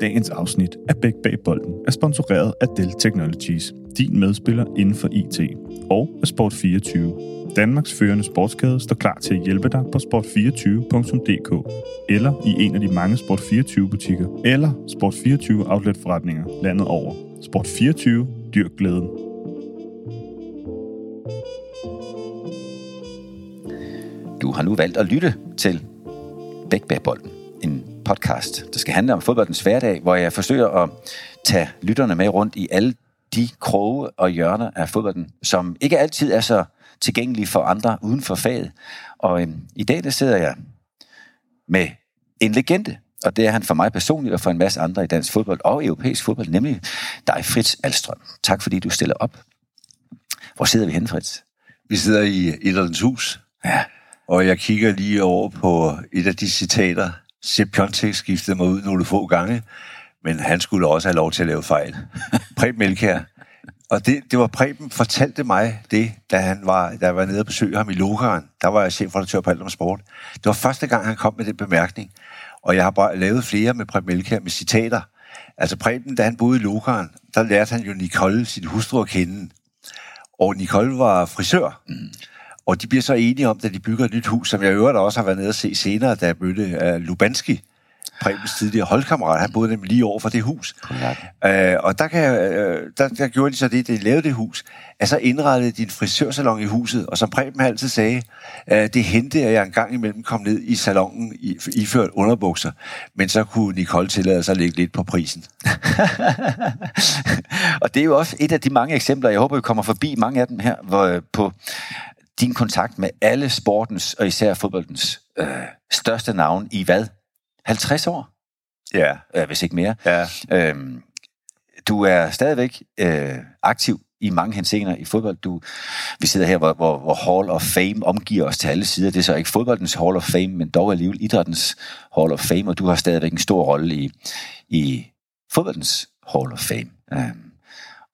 Dagens afsnit af Bæk Bag Bolden er sponsoreret af Dell Technologies, din medspiller inden for IT, og af Sport24. Danmarks førende sportskade står klar til at hjælpe dig på sport24.dk eller i en af de mange Sport24 butikker eller Sport24 outlet forretninger landet over. Sport24 dyr glæden. Du har nu valgt at lytte til Bæk Bag Bolden, en podcast, der skal handle om fodboldens hverdag, hvor jeg forsøger at tage lytterne med rundt i alle de kroge og hjørner af fodbolden, som ikke altid er så tilgængelige for andre uden for faget. Og øhm, i dag der sidder jeg med en legende, og det er han for mig personligt og for en masse andre i dansk fodbold og europæisk fodbold, nemlig dig, Fritz Alstrøm. Tak fordi du stiller op. Hvor sidder vi hen, Fritz? Vi sidder i Edderlens hus, Ja, og jeg kigger lige over på et af de citater. Sepp Piontek skiftede mig ud nogle få gange, men han skulle også have lov til at lave fejl. Preben Melkær. Og det, det var Preben fortalte mig det, da, han var, da jeg var nede og besøge ham i Lokeren. Der var jeg chefredaktør på Alt om Sport. Det var første gang, han kom med den bemærkning. Og jeg har bare lavet flere med Preben Melkær med citater. Altså Preben, da han boede i Lokeren, der lærte han jo Nicole, sin hustru, at kende. Og Nicole var frisør. Mm. Og de bliver så enige om, da de bygger et nyt hus, som jeg i øvrigt også har været nede og se senere, da jeg mødte uh, Lubanski, Prebens tidligere holdkammerat. Han boede nemlig lige over for det hus. Uh, og der, kan, uh, der, der gjorde de så det, de lavede det hus, at så indrettede de en frisørsalon i huset, og som Preben altid sagde, uh, det hentede at jeg en gang imellem kom ned i salongen i, iført underbukser, men så kunne Nicole tillade sig at lægge lidt på prisen. og det er jo også et af de mange eksempler, jeg håber, vi kommer forbi mange af dem her, hvor, øh, på din kontakt med alle sportens, og især fodboldens, øh, største navn i hvad? 50 år? Ja, Øh, hvis ikke mere. ja. Øhm, du er stadigvæk øh, aktiv i mange henseender i fodbold. Du, vi sidder her, hvor, hvor, hvor Hall of Fame omgiver os til alle sider. Det er så ikke fodboldens Hall of Fame, men dog alligevel idrættens Hall of Fame, og du har stadigvæk en stor rolle i, i fodboldens Hall of Fame. Øhm,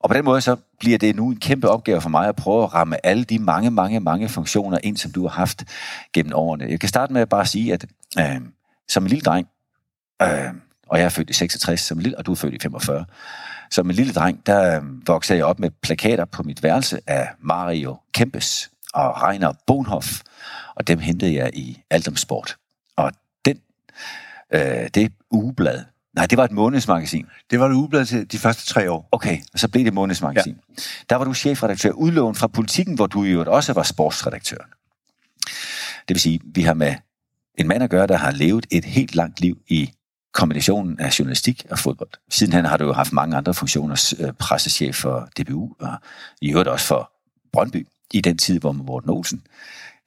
og på den måde så bliver det nu en kæmpe opgave for mig at prøve at ramme alle de mange, mange, mange funktioner ind, som du har haft gennem årene. Jeg kan starte med at bare sige, at øh, som en lille dreng, øh, og jeg er født i 66, som en lille, og du er født i 45, som en lille dreng, der øh, voksede jeg op med plakater på mit værelse af Mario Kempes og Reiner Bonhoff, og dem hentede jeg i Aldomsport. Og den, øh, det ugeblad, nej, det var et månedsmagasin, Det var det ugeblad til de første tre år. Okay, og så blev det månedsmagasin. Ja. Der var du chefredaktør udlån fra politikken, hvor du jo også var sportsredaktør. Det vil sige, vi har med en mand at gøre, der har levet et helt langt liv i kombinationen af journalistik og fodbold. Sidenhen har du jo haft mange andre funktioner, øh, pressechef for DBU, og i øvrigt også for Brøndby, i den tid, hvor Morten Olsen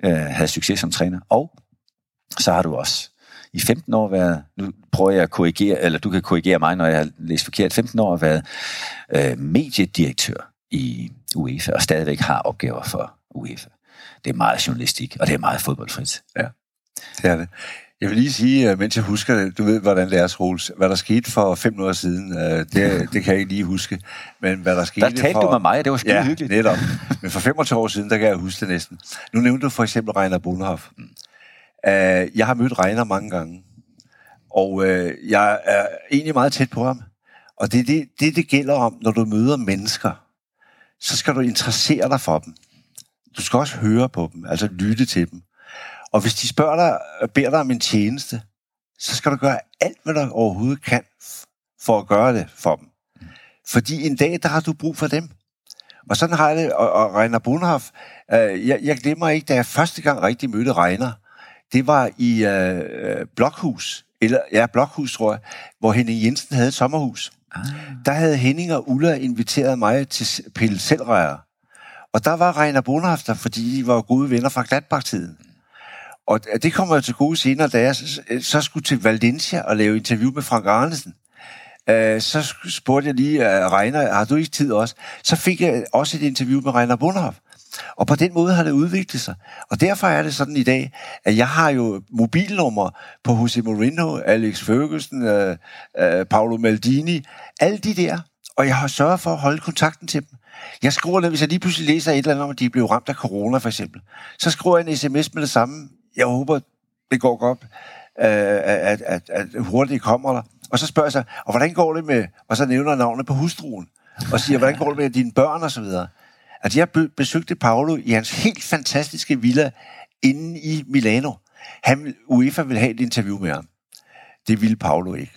øh, havde succes som træner. Og så har du også i 15 år været, nu prøver jeg at korrigere, eller du kan korrigere mig, når jeg har læst forkert, 15 år været øh, mediedirektør i UEFA, og stadigvæk har opgaver for UEFA. Det er meget journalistik, og det er meget fodboldfrit. Det er det. Jeg vil lige sige, øh, mens jeg husker det, du ved, hvordan det er, Troels. Hvad der skete for fem år siden, øh, det, det kan jeg ikke lige huske. Men hvad der skete Der talte for... du med mig, og det var skide Ja, hyggeligt. netop. Men for 25 år siden, der kan jeg huske det næsten. Nu nævnte du for eksempel Reiner Bonhoff. Uh, jeg har mødt Reiner mange gange. Og uh, jeg er egentlig meget tæt på ham. Og det er det, det, det gælder om, når du møder mennesker. Så skal du interessere dig for dem. Du skal også høre på dem, altså lytte til dem. Og hvis de spørger dig, beder dig om en tjeneste, så skal du gøre alt, hvad du overhovedet kan for at gøre det for dem. Fordi en dag, der har du brug for dem. Og sådan har jeg det, og, og Reiner Bonhoff, øh, jeg, jeg glemmer ikke, da jeg første gang rigtig mødte Reiner, det var i øh, Blokhus, eller ja, Blokhus, tror jeg, hvor Henning Jensen havde et sommerhus. Ah. Der havde Henning og Ulla inviteret mig til Pille Selvrejer. Og der var Reiner Bonhoff der, fordi de var gode venner fra Gladbach-tiden. Og det kommer jo til gode senere, da jeg så, så skulle til Valencia og lave interview med Frank Arnesen. Øh, så spurgte jeg lige, Reiner, har du ikke tid også? Så fik jeg også et interview med Reiner Bonhoff. Og på den måde har det udviklet sig. Og derfor er det sådan i dag, at jeg har jo mobilnummer på Jose Mourinho, Alex Ferguson, øh, øh, Paolo Maldini, alle de der. Og jeg har sørget for at holde kontakten til dem. Jeg skriver hvis jeg lige pludselig læser et eller andet om, at de blev ramt af corona for eksempel, så skriver jeg en sms med det samme. Jeg håber, det går godt, øh, at, at, at hurtigt kommer der. Og så spørger jeg så, og hvordan går det med, og så nævner jeg navnet på hustruen, og siger, hvordan går det med dine børn og så videre. At jeg besøgte Paolo i hans helt fantastiske villa inde i Milano. Han, UEFA ville have et interview med ham. Det ville Paolo ikke.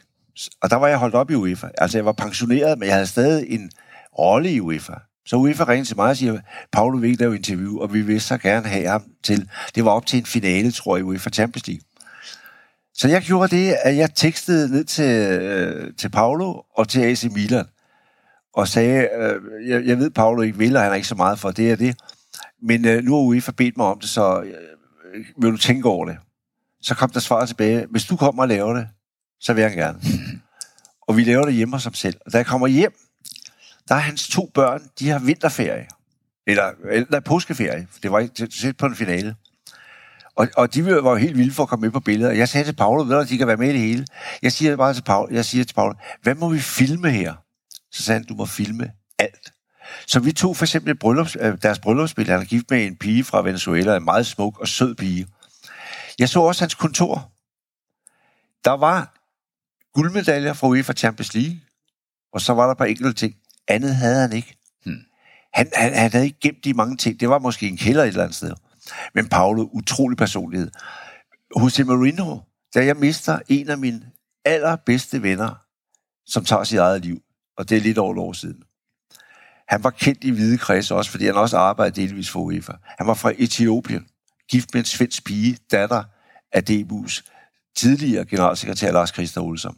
Og der var jeg holdt op i UEFA. Altså, jeg var pensioneret, men jeg havde stadig en rolle i UEFA. Så UEFA ringede til mig og siger, Paolo vil ikke lave interview, og vi vil så gerne have ham til. Det var op til en finale, tror jeg, i UEFA Champions League. Så jeg gjorde det, at jeg tekstede ned til, øh, til Paolo og til AC Milan, og sagde, øh, jeg, jeg ved, Paolo ikke vil, og han er ikke så meget for det og det, men øh, nu har UEFA bedt mig om det, så øh, vil du tænke over det? Så kom der svar tilbage, hvis du kommer og laver det, så vil jeg gerne. Og vi laver det hjemme hos ham selv. Og da jeg kommer hjem, der er hans to børn, de har vinterferie. Eller, eller påskeferie. Det var ikke set på en finale. Og, og de var jo helt vilde for at komme med på billedet. Og jeg sagde til Paolo, ved du, at de kan være med i det hele. Jeg siger bare til Paolo, jeg siger til Paolo, hvad må vi filme her? Så sagde han, du må filme alt. Så vi tog for eksempel bryllups, øh, deres bryllupsspil. Han er gift med en pige fra Venezuela, en meget smuk og sød pige. Jeg så også hans kontor. Der var guldmedaljer fra UEFA Champions League, og så var der et par enkelte ting. Andet havde han ikke. Hmm. Han, han, han havde ikke gemt de mange ting. Det var måske en kælder et eller andet sted. Men Paolo, utrolig personlighed. Jose Mourinho, da jeg mister en af mine allerbedste venner, som tager sit eget liv, og det er lidt over et år siden. Han var kendt i hvide kreds også, fordi han også arbejdede delvis for UEFA. Han var fra Etiopien, gift med en svensk pige, datter af DBU's tidligere generalsekretær Lars Christer Olsson.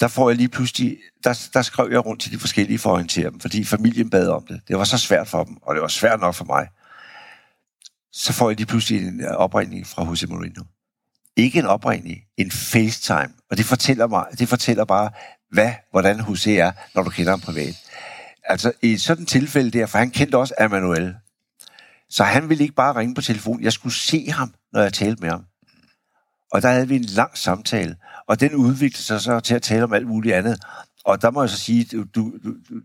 Der får jeg lige pludselig, der, der skrev jeg rundt til de forskellige for at orientere dem, fordi familien bad om det. Det var så svært for dem, og det var svært nok for mig. Så får jeg lige pludselig en øh, opringning fra Jose Mourinho. Ikke en opringning, en FaceTime. Og det fortæller, mig, det fortæller bare, hvad, hvordan Jose er, når du kender ham privat. Altså, i et sådan tilfælde der, for han kendte også Emmanuel. Så han ville ikke bare ringe på telefon. Jeg skulle se ham, når jeg talte med ham. Og der havde vi en lang samtale, og den udviklede sig så til at tale om alt muligt andet. Og der må jeg så sige, du, du,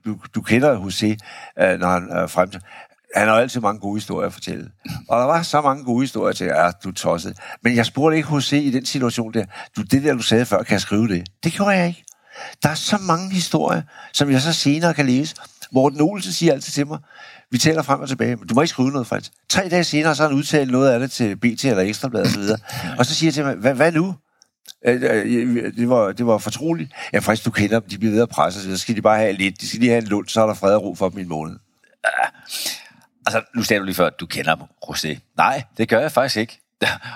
du, du kender Jose, øh, når han er frem. Han har altid mange gode historier at fortælle. Og der var så mange gode historier til, at du tosset. Men jeg spurgte ikke Jose i den situation der, du, det der, du sagde før, kan jeg skrive det? Det gjorde jeg ikke. Der er så mange historier, som jeg så senere kan læse. Morten Olsen siger altid til mig, vi taler frem og tilbage, men du må ikke skrive noget, faktisk. Tre dage senere, så har han udtalt noget af det til BT eller Ekstrabladet og så videre. Og så siger jeg til mig, hvad, hvad nu? Det var, det var fortroligt. Ja, faktisk, du kender dem, de bliver ved at presse, så skal de bare have lidt. De skal lige have en lund, så er der fred og ro for dem i en måned. Altså, nu sagde du lige før, at du kender Rosé. Nej, det gør jeg faktisk ikke.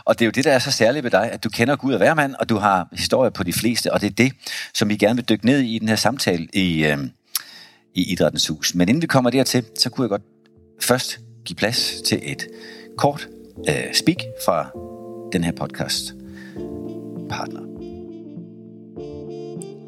Og det er jo det, der er så særligt ved dig, at du kender Gud og hvermand, og du har historie på de fleste, og det er det, som vi gerne vil dykke ned i i den her samtale i, øh, i Idrættens Hus. Men inden vi kommer dertil, så kunne jeg godt først give plads til et kort øh, speak fra den her podcast partner.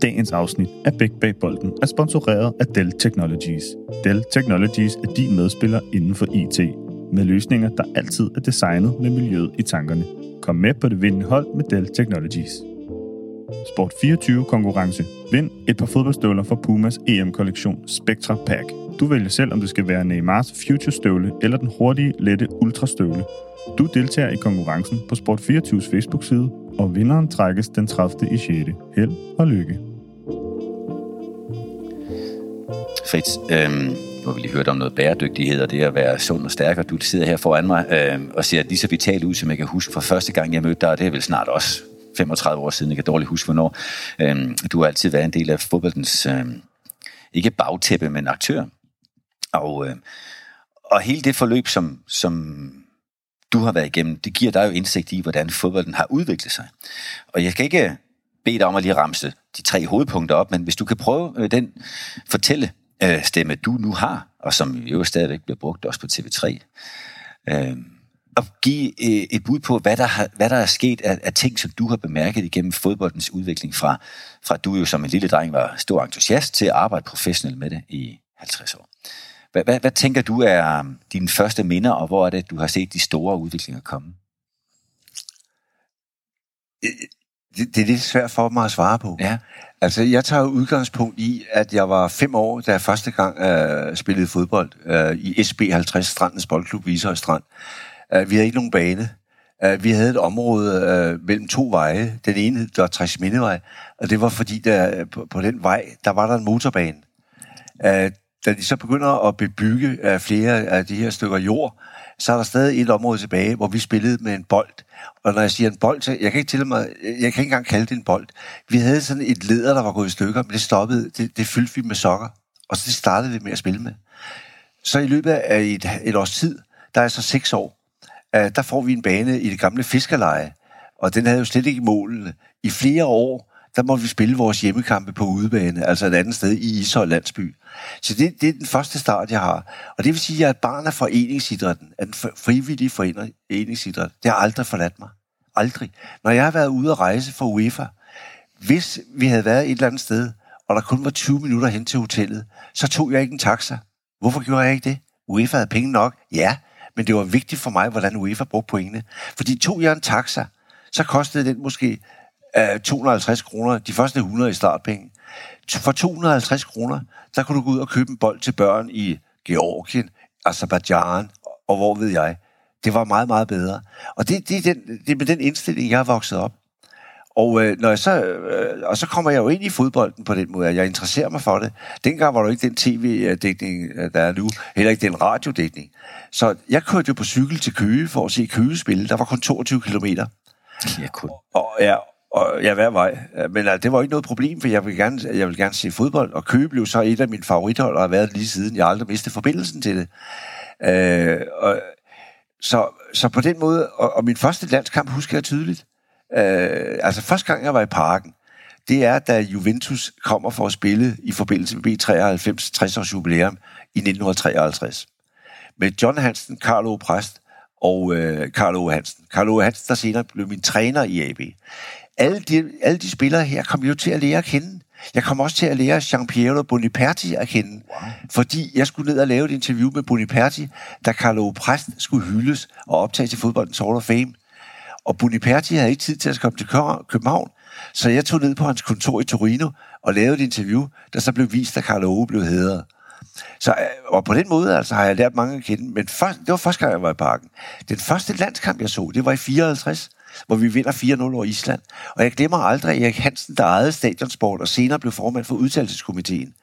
Dagens afsnit af Big Bag Bolden er sponsoreret af Dell Technologies. Dell Technologies er din medspiller inden for IT, med løsninger, der altid er designet med miljøet i tankerne. Kom med på det vindende hold med Dell Technologies. Sport 24 konkurrence. Vind et par fodboldstøvler fra Pumas EM-kollektion Spectra Pack. Du vælger selv, om det skal være Neymars Future støvle eller den hurtige, lette Ultra-støvle. Du deltager i konkurrencen på Sport 24's Facebook-side, og vinderen trækkes den 30. i 6. Held og lykke. Fritz, øhm, hvor vi lige hørt om noget bæredygtighed, og det at være sund og stærk, og du sidder her foran mig øh, og ser lige så vital ud, som jeg kan huske fra første gang, jeg mødte dig, og det er vel snart også 35 år siden, jeg kan dårligt huske, hvornår. Øh, du har altid været en del af fodboldens, øh, ikke bagtæppe, men aktør. Og, øh, og hele det forløb, som, som du har været igennem, det giver dig jo indsigt i, hvordan fodbolden har udviklet sig. Og jeg skal ikke øh, bede dig om at lige ramse de tre hovedpunkter op, men hvis du kan prøve øh, den fortælle øh, stemme, du nu har, og som jo stadigvæk bliver brugt også på TV3, øh, og give øh, et bud på, hvad der, har, hvad der er sket af, af ting, som du har bemærket igennem fodboldens udvikling fra, fra du jo som en lille dreng var stor entusiast til at arbejde professionelt med det i 50 år. Hvad, hvad, hvad tænker du er um, dine første minder, og hvor er det, du har set de store udviklinger komme? Øh, det, det er lidt svært for mig at svare på. Ja. Altså, jeg tager udgangspunkt i, at jeg var fem år, da jeg første gang uh, spillede fodbold uh, i SB 50 Strandens Boldklub, Ishøj Strand. Uh, vi havde ikke nogen bane. Uh, vi havde et område uh, mellem to veje. Den ene hed Dr. Mindevej, og det var fordi, der, på, på den vej, der var der en motorbane. Uh, da de så begynder at bebygge af flere af de her stykker jord, så er der stadig et område tilbage, hvor vi spillede med en bold. Og når jeg siger en bold, så jeg kan ikke til mig, jeg kan ikke engang kalde det en bold. Vi havde sådan et leder, der var gået i stykker, men det stoppede, det, det fyldte vi med sokker. Og så det startede vi med at spille med. Så i løbet af et, et års tid, der er så seks år, øh, der får vi en bane i det gamle fiskerleje. Og den havde jo slet ikke målene. I flere år, der må vi spille vores hjemmekampe på udebane, altså et andet sted i Ishøj Landsby. Så det, det er den første start, jeg har. Og det vil sige, at jeg er et barn af foreningsidrætten, af den frivillige foreningsidræt. Det har aldrig forladt mig. Aldrig. Når jeg har været ude at rejse for UEFA, hvis vi havde været et eller andet sted, og der kun var 20 minutter hen til hotellet, så tog jeg ikke en taxa. Hvorfor gjorde jeg ikke det? UEFA havde penge nok, ja, men det var vigtigt for mig, hvordan UEFA brugte pointene. Fordi tog jeg en taxa, så kostede den måske uh, 250 kroner, de første 100 i startpenge. For 250 kroner, der kunne du gå ud og købe en bold til børn i Georgien, Azerbaijan og hvor ved jeg. Det var meget, meget bedre. Og det, det, er, den, det er med den indstilling, jeg er vokset op. Og, øh, når jeg så, øh, og så kommer jeg jo ind i fodbolden på den måde, jeg interesserer mig for det. Dengang var der ikke den tv-dækning, øh, der er nu, heller ikke den radiodækning. Så jeg kørte jo på cykel til Køge for at se Køge spille. Der var kun 22 kilometer. Ja, kun. Og, ja, og ja, hver vej. Men altså, det var ikke noget problem, for jeg vil, gerne, jeg vil gerne se fodbold, og Køge blev så et af mine favorithold, og har været lige siden. Jeg aldrig mistet forbindelsen til det. Øh, og, så, så på den måde, og, og min første landskamp husker jeg tydeligt. Øh, altså første gang, jeg var i parken, det er, da Juventus kommer for at spille i forbindelse med B93 60 års jubilæum i 1953. Med John Hansen, Carlo Præst og øh, Carlo Hansen. Carlo Hansen, der senere blev min træner i AB. Alle de, alle de spillere her kom jo til at lære at kende. Jeg kom også til at lære Jean-Pierre Boniperti at kende, wow. fordi jeg skulle ned og lave et interview med Boniperti, da Carlo Præst skulle hyldes og optage til fodboldens Hall of Fame. Og Boniperti havde ikke tid til at komme til København, så jeg tog ned på hans kontor i Torino og lavede et interview, der så blev vist, at Carlo Ove blev hedret. Så, øh, og på den måde altså, har jeg lært mange at kende, men først, det var første gang, jeg var i parken. Den første landskamp, jeg så, det var i 54, hvor vi vinder 4-0 over Island. Og jeg glemmer aldrig Erik Hansen, der ejede stadionsport og senere blev formand for udtalelseskomiteen.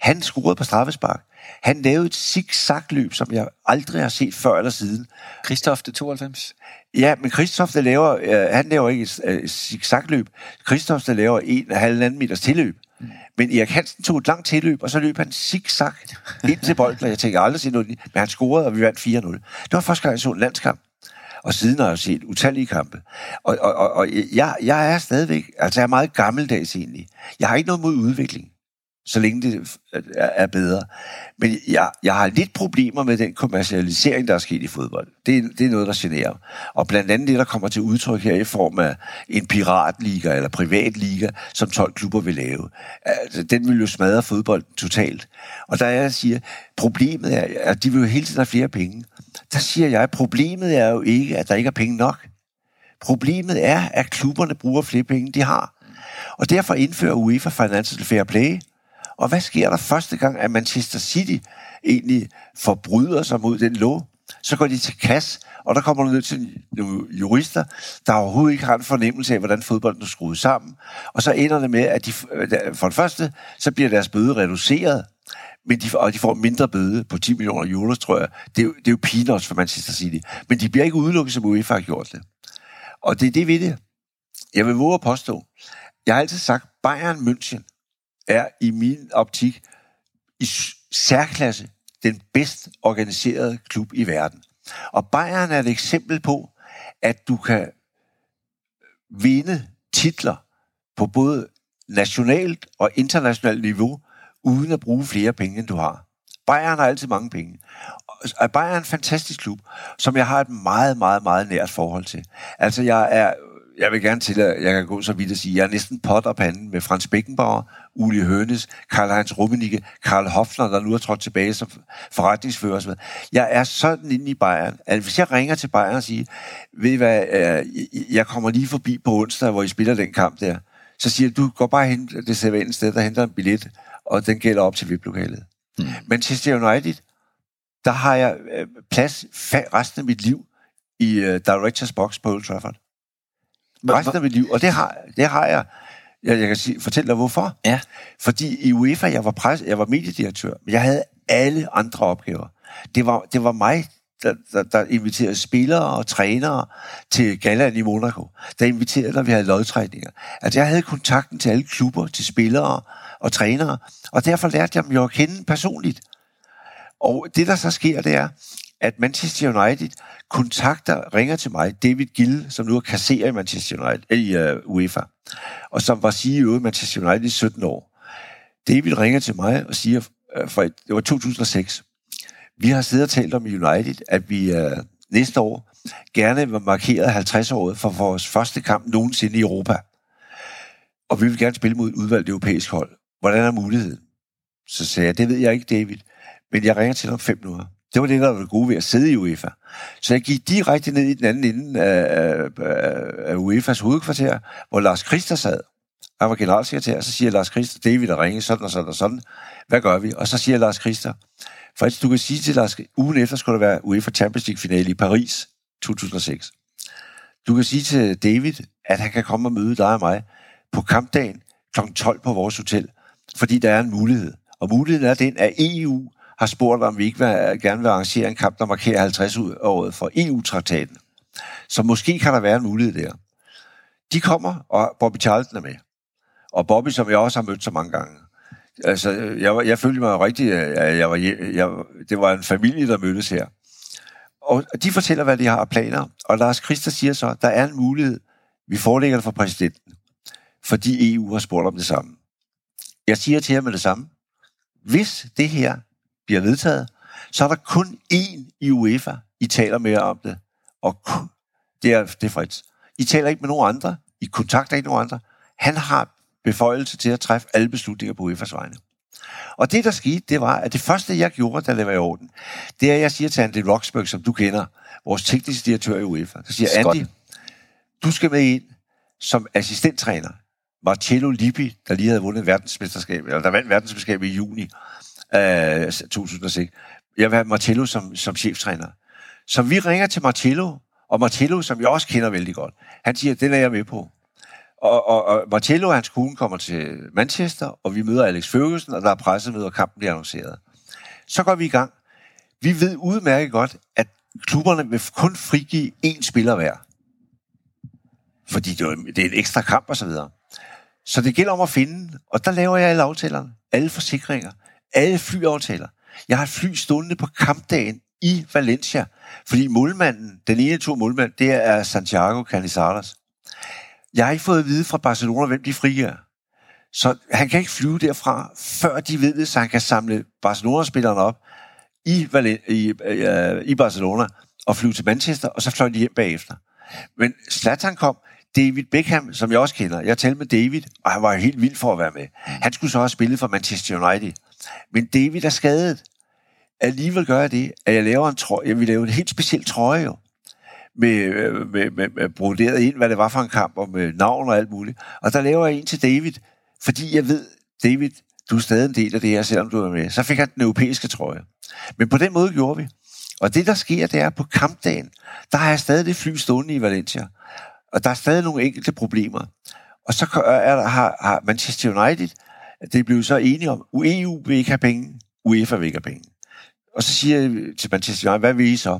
Han scorede på straffespark. Han lavede et zigzag-løb, som jeg aldrig har set før eller siden. Christoph det 92? Ja, men Christoph, der laver, øh, han laver ikke et øh, zigzag-løb. Christoph, der laver en halvanden meters tilløb. Mm. Men Erik Hansen tog et langt tilløb, og så løb han zigzag ind til bolden, og jeg tænkte aldrig set noget, men han scorede, og vi vandt 4-0. Det var første gang, jeg så en landskamp. Og siden har jeg set utallige kampe. Og, og, og, og jeg, jeg er stadigvæk, altså jeg er meget gammeldags egentlig. Jeg har ikke noget mod udvikling så længe det er bedre. Men jeg, jeg har lidt problemer med den kommercialisering, der er sket i fodbold. Det, det er noget, der generer. Og blandt andet det, der kommer til udtryk her i form af en piratliga eller privatliga, som 12 klubber vil lave. Altså, den vil jo smadre fodbolden totalt. Og der er, jeg siger, problemet er, at de vil jo hele tiden have flere penge. Der siger jeg, at problemet er jo ikke, at der ikke er penge nok. Problemet er, at klubberne bruger flere penge, de har. Og derfor indfører UEFA Financial Fair Play, og hvad sker der første gang, at Manchester City egentlig forbryder sig mod den lov? Så går de til kasse, og der kommer ned til nogle jurister, der overhovedet ikke har en fornemmelse af, hvordan fodbolden er skruet sammen. Og så ender det med, at de, øh, for det første, så bliver deres bøde reduceret, men de, og de får mindre bøde på 10 millioner euro, tror jeg. Det er, det er jo peanuts for Manchester City. Men de bliver ikke udelukket, som UEFA har gjort det. Og det er det ved det. Jeg vil våge at påstå, jeg har altid sagt, Bayern München er i min optik i særklasse den bedst organiserede klub i verden. Og Bayern er et eksempel på, at du kan vinde titler på både nationalt og internationalt niveau, uden at bruge flere penge, end du har. Bayern har altid mange penge. Og Bayern er en fantastisk klub, som jeg har et meget, meget, meget nært forhold til. Altså, jeg er jeg vil gerne til, at jeg kan gå så vidt at sige, at jeg er næsten pot og panden med Frans Beckenbauer, Uli Hønes, Karl-Heinz Rummenigge, Karl Hofner, der nu er trådt tilbage som forretningsfører. Jeg er sådan inde i Bayern, at hvis jeg ringer til Bayern og siger, ved I hvad, øh, jeg kommer lige forbi på onsdag, hvor I spiller den kamp der, så siger du, går bare hen til det sædvanlige sted, der henter en billet, og den gælder op til VIP-lokalet. Mm. Men Manchester United, der har jeg øh, plads resten af mit liv i uh, Directors Box på Old Trafford. Resten af mit liv. Og det har, det har jeg. Jeg, jeg kan sige, fortælle dig, hvorfor. Ja. Fordi i UEFA, jeg var, pres, jeg var mediedirektør, men jeg havde alle andre opgaver. Det var, det var mig, der, der, der inviterede spillere og trænere til galaen i Monaco. Der inviterede, når vi havde lodtræninger. Altså, jeg havde kontakten til alle klubber, til spillere og trænere, og derfor lærte jeg dem jo at kende personligt. Og det, der så sker, det er, at Manchester United kontakter, ringer til mig, David Gill, som nu er kasserer i Manchester United, øh, i uh, UEFA, og som var CEO i Manchester United i 17 år. David ringer til mig og siger, øh, for et, det var 2006, vi har siddet og talt om i United, at vi uh, næste år gerne vil markere 50-året for vores første kamp nogensinde i Europa. Og vi vil gerne spille mod et udvalgt europæisk hold. Hvordan er muligheden? Så sagde jeg, det ved jeg ikke, David, men jeg ringer til dig om fem minutter. Det var det, der var det gode ved at sidde i UEFA. Så jeg gik direkte ned i den anden ende af, af, af UEFA's hovedkvarter, hvor Lars Christer sad. Han var generalsekretær, så siger Lars Christer, David har ringet sådan og sådan og sådan. Hvad gør vi? Og så siger Lars Christer, faktisk du kan sige til Lars, ugen efter skulle der være UEFA Champions League finale i Paris 2006. Du kan sige til David, at han kan komme og møde dig og mig på kampdagen kl. 12 på vores hotel, fordi der er en mulighed. Og muligheden er den, at EU har spurgt, om vi ikke vil, øh, gerne vil arrangere en kamp, der markerer 50 året for EU-traktaten. Så måske kan der være en mulighed der. De kommer, og Bobby Charlton er med. Og Bobby, som jeg også har mødt så mange gange. Altså, jeg, jeg følte mig rigtig... Øh, jeg, jeg var, jeg, det var en familie, der mødtes her. Og de fortæller, hvad de har af planer. Og Lars Christer siger så, der er en mulighed. Vi forelægger det for præsidenten. Fordi EU har spurgt om det samme. Jeg siger til jer med det samme. Hvis det her bliver vedtaget, så er der kun én i UEFA, I taler med om det. Og det er, det er Fritz. I taler ikke med nogen andre. I kontakter ikke nogen andre. Han har beføjelse til at træffe alle beslutninger på UEFA's vegne. Og det, der skete, det var, at det første, jeg gjorde, da det var i orden, det er, at jeg siger til Andy Roxburgh, som du kender, vores tekniske direktør i UEFA, så siger. Andy, du skal med ind som assistenttræner. Marcello Lippi, der lige havde vundet verdensmesterskabet, eller der vandt verdensmesterskabet i juni, øh, 2006. Jeg vil have Martello som, som cheftræner. Så vi ringer til Martello, og Martello, som jeg også kender vældig godt, han siger, den er jeg med på. Og, og, og Martello og hans kone kommer til Manchester, og vi møder Alex Ferguson, og der er pressemøde, og kampen bliver annonceret. Så går vi i gang. Vi ved udmærket godt, at klubberne vil kun frigive én spiller hver. Fordi det er, det er en ekstra kamp og så videre. Så det gælder om at finde, og der laver jeg alle aftalerne, alle forsikringer alle flyaftaler. Jeg har et fly stående på kampdagen i Valencia, fordi målmanden, den ene to målmand, det er Santiago Canizares. Jeg har ikke fået at vide fra Barcelona, hvem de frigiver. Så han kan ikke flyve derfra, før de ved det, så han kan samle Barcelona-spillerne op i, Valen- i, øh, i Barcelona og flyve til Manchester, og så fløj de hjem bagefter. Men Zlatan kom, David Beckham, som jeg også kender, jeg talte med David, og han var helt vild for at være med. Han skulle så have spillet for Manchester United. Men David er skadet. Alligevel gør jeg det, at jeg laver en trøje. Jeg vil lave en helt speciel trøje jo. Med, øh, med, med, med broderet ind, hvad det var for en kamp, og med navn og alt muligt. Og der laver jeg en til David, fordi jeg ved, David, du er stadig en del af det her, selvom du er med. Så fik han den europæiske trøje. Men på den måde gjorde vi. Og det, der sker, det er, på kampdagen, der har jeg stadig det fly stående i Valencia. Og der er stadig nogle enkelte problemer. Og så er der, har, har Manchester United det blev så enige om, EU vil ikke have penge, UEFA vil ikke have penge. Og så siger jeg til Manchester United, hvad vil I så?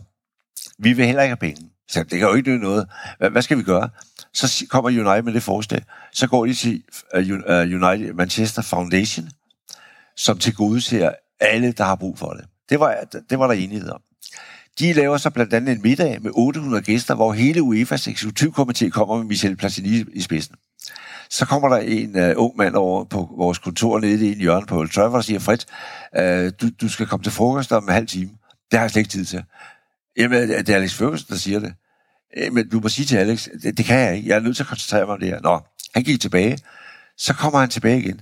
Vi vil heller ikke have penge. Så det kan jo ikke noget. Hvad, hvad skal vi gøre? Så kommer United med det forslag. Så går de til øh, øh, United Manchester Foundation, som til gode ser alle, der har brug for det. Det var, det var der enighed om. De laver så blandt andet en middag med 800 gæster, hvor hele UEFA's eksekutivkomité kommer med Michel Platini i spidsen. Så kommer der en uh, ung mand over på vores kontor nede i en hjørne på Old Trafford og siger, Fred, uh, du, du skal komme til frokost om en halv time. Det har jeg slet ikke tid til. Jamen, det er Alex Ferguson, der siger det. Øh, men du må sige til Alex, det, det kan jeg ikke. Jeg er nødt til at koncentrere mig om det her. Nå, han gik tilbage. Så kommer han tilbage igen.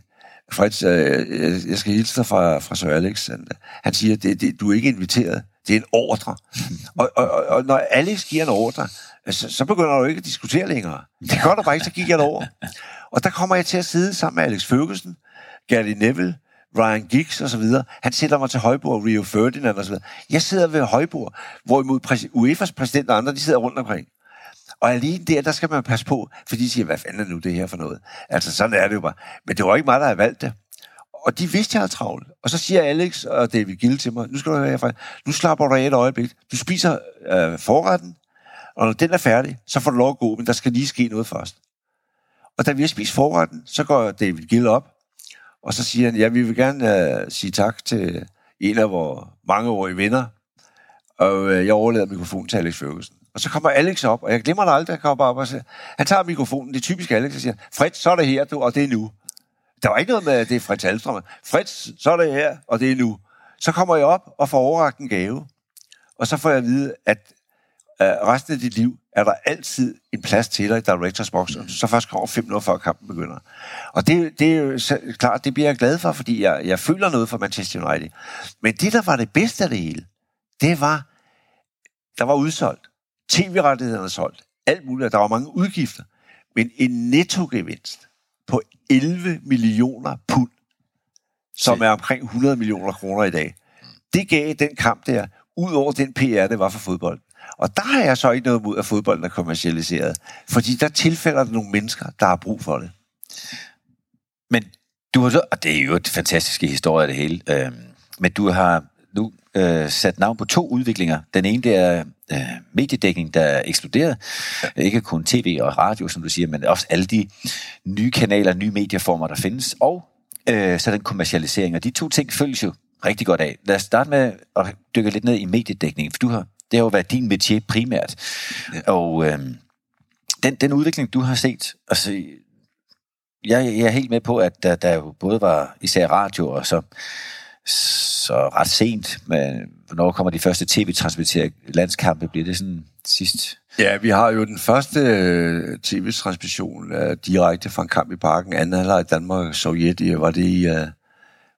Fred, uh, jeg skal hilse dig fra, fra Sir Alex. Han, han siger, det, det, du er ikke inviteret. Det er en ordre. og, og, og, og når Alex giver en ordre, så, så begynder du ikke at diskutere længere. Det gør du bare ikke, så gik jeg over. Og der kommer jeg til at sidde sammen med Alex Ferguson, Gary Neville, Ryan Giggs og så videre. Han sætter mig til højbord, Rio Ferdinand og så videre. Jeg sidder ved højbord, hvorimod præs- UEFA's præsident og andre, de sidder rundt omkring. Og alene der, der skal man passe på, for de siger, hvad fanden er nu det her for noget? Altså, sådan er det jo bare. Men det var ikke mig, der havde valgt det. Og de vidste, jeg havde travlt. Og så siger Alex og David Gill til mig, nu skal du høre herfra, nu slapper du af et øjeblik. Du spiser øh, forretten, og når den er færdig, så får du lov at gå, men der skal lige ske noget først. Og da vi har spist forretten, så går David Gill op, og så siger han, ja, vi vil gerne øh, sige tak til en af vores mangeårige venner, og øh, jeg overlader mikrofonen til Alex Ferguson. Og så kommer Alex op, og jeg glemmer det aldrig, han kommer op og siger, han tager mikrofonen, det er typisk Alex, og siger, Fred, så er det her, du, og det er nu. Der var ikke noget med, at det er Fritz Alstrøm. Fritz, så er det her, og det er nu. Så kommer jeg op og får overragt en gave, og så får jeg at vide, at uh, resten af dit liv er der altid en plads til dig i Directors Box, og så først kommer fem minutter før kampen begynder. Og det, det er jo klart, det bliver jeg glad for, fordi jeg, jeg føler noget for Manchester United. Men det, der var det bedste af det hele, det var, der var udsolgt. TV-rettighederne solgt. Alt muligt. Der var mange udgifter. Men en nettogevinst på 11 millioner pund, som er omkring 100 millioner kroner i dag. Det gav den kamp der, ud over den PR, det var for fodbold. Og der har jeg så ikke noget mod, at fodbolden er kommercialiseret. Fordi der tilfælder der nogle mennesker, der har brug for det. Men du har så, og det er jo et fantastisk historie det hele, øh, men du har nu øh, sat navn på to udviklinger. Den ene, det er øh, mediedækning, der er eksploderet. Ja. Ikke kun tv og radio, som du siger, men også alle de nye kanaler, nye medieformer, der findes. Og øh, så den kommercialisering. Og de to ting følges jo rigtig godt af. Lad os starte med at dykke lidt ned i mediedækningen, for du har, det har jo været din métier primært. Og øh, den, den udvikling, du har set, altså, jeg, jeg er helt med på, at der, der jo både var især radio, og så, så ret sent, men hvornår kommer de første tv-transmitterede landskampe? Bliver det sådan sidst? Ja, vi har jo den første øh, tv-transmission uh, direkte fra en kamp i parken, anden halvleg i Danmark og Sovjet, var det i, uh,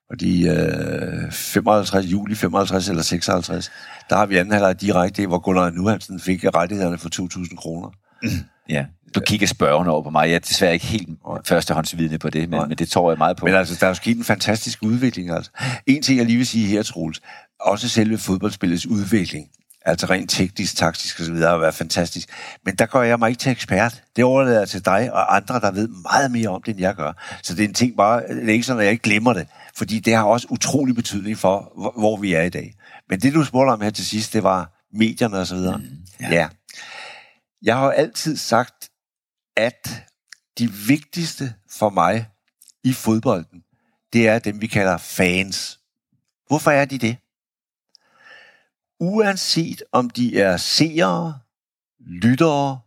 var det i uh, 55, juli 55 eller 56. Der har vi anden halvleg direkte, hvor Gunnar Nuhansen fik rettighederne for 2.000 kroner. Mm. Ja, du kigger spørgende over på mig. Jeg er desværre ikke helt førstehåndsvidende på det, men, men det tror jeg meget på. Men altså, der er jo sket en fantastisk udvikling. Altså. En ting, jeg lige vil sige her, Troels, også selve fodboldspillets udvikling, altså rent teknisk, taktisk osv., har været fantastisk. Men der gør jeg mig ikke til ekspert. Det overlader jeg til dig og andre, der ved meget mere om det, end jeg gør. Så det er en ting bare, det er ikke sådan, at jeg ikke glemmer det, fordi det har også utrolig betydning for, hvor, hvor vi er i dag. Men det, du spurgte om her til sidst, det var medierne osv. Mm, ja. ja. Jeg har altid sagt, at de vigtigste for mig i fodbolden, det er dem, vi kalder fans. Hvorfor er de det? Uanset om de er seere, lyttere,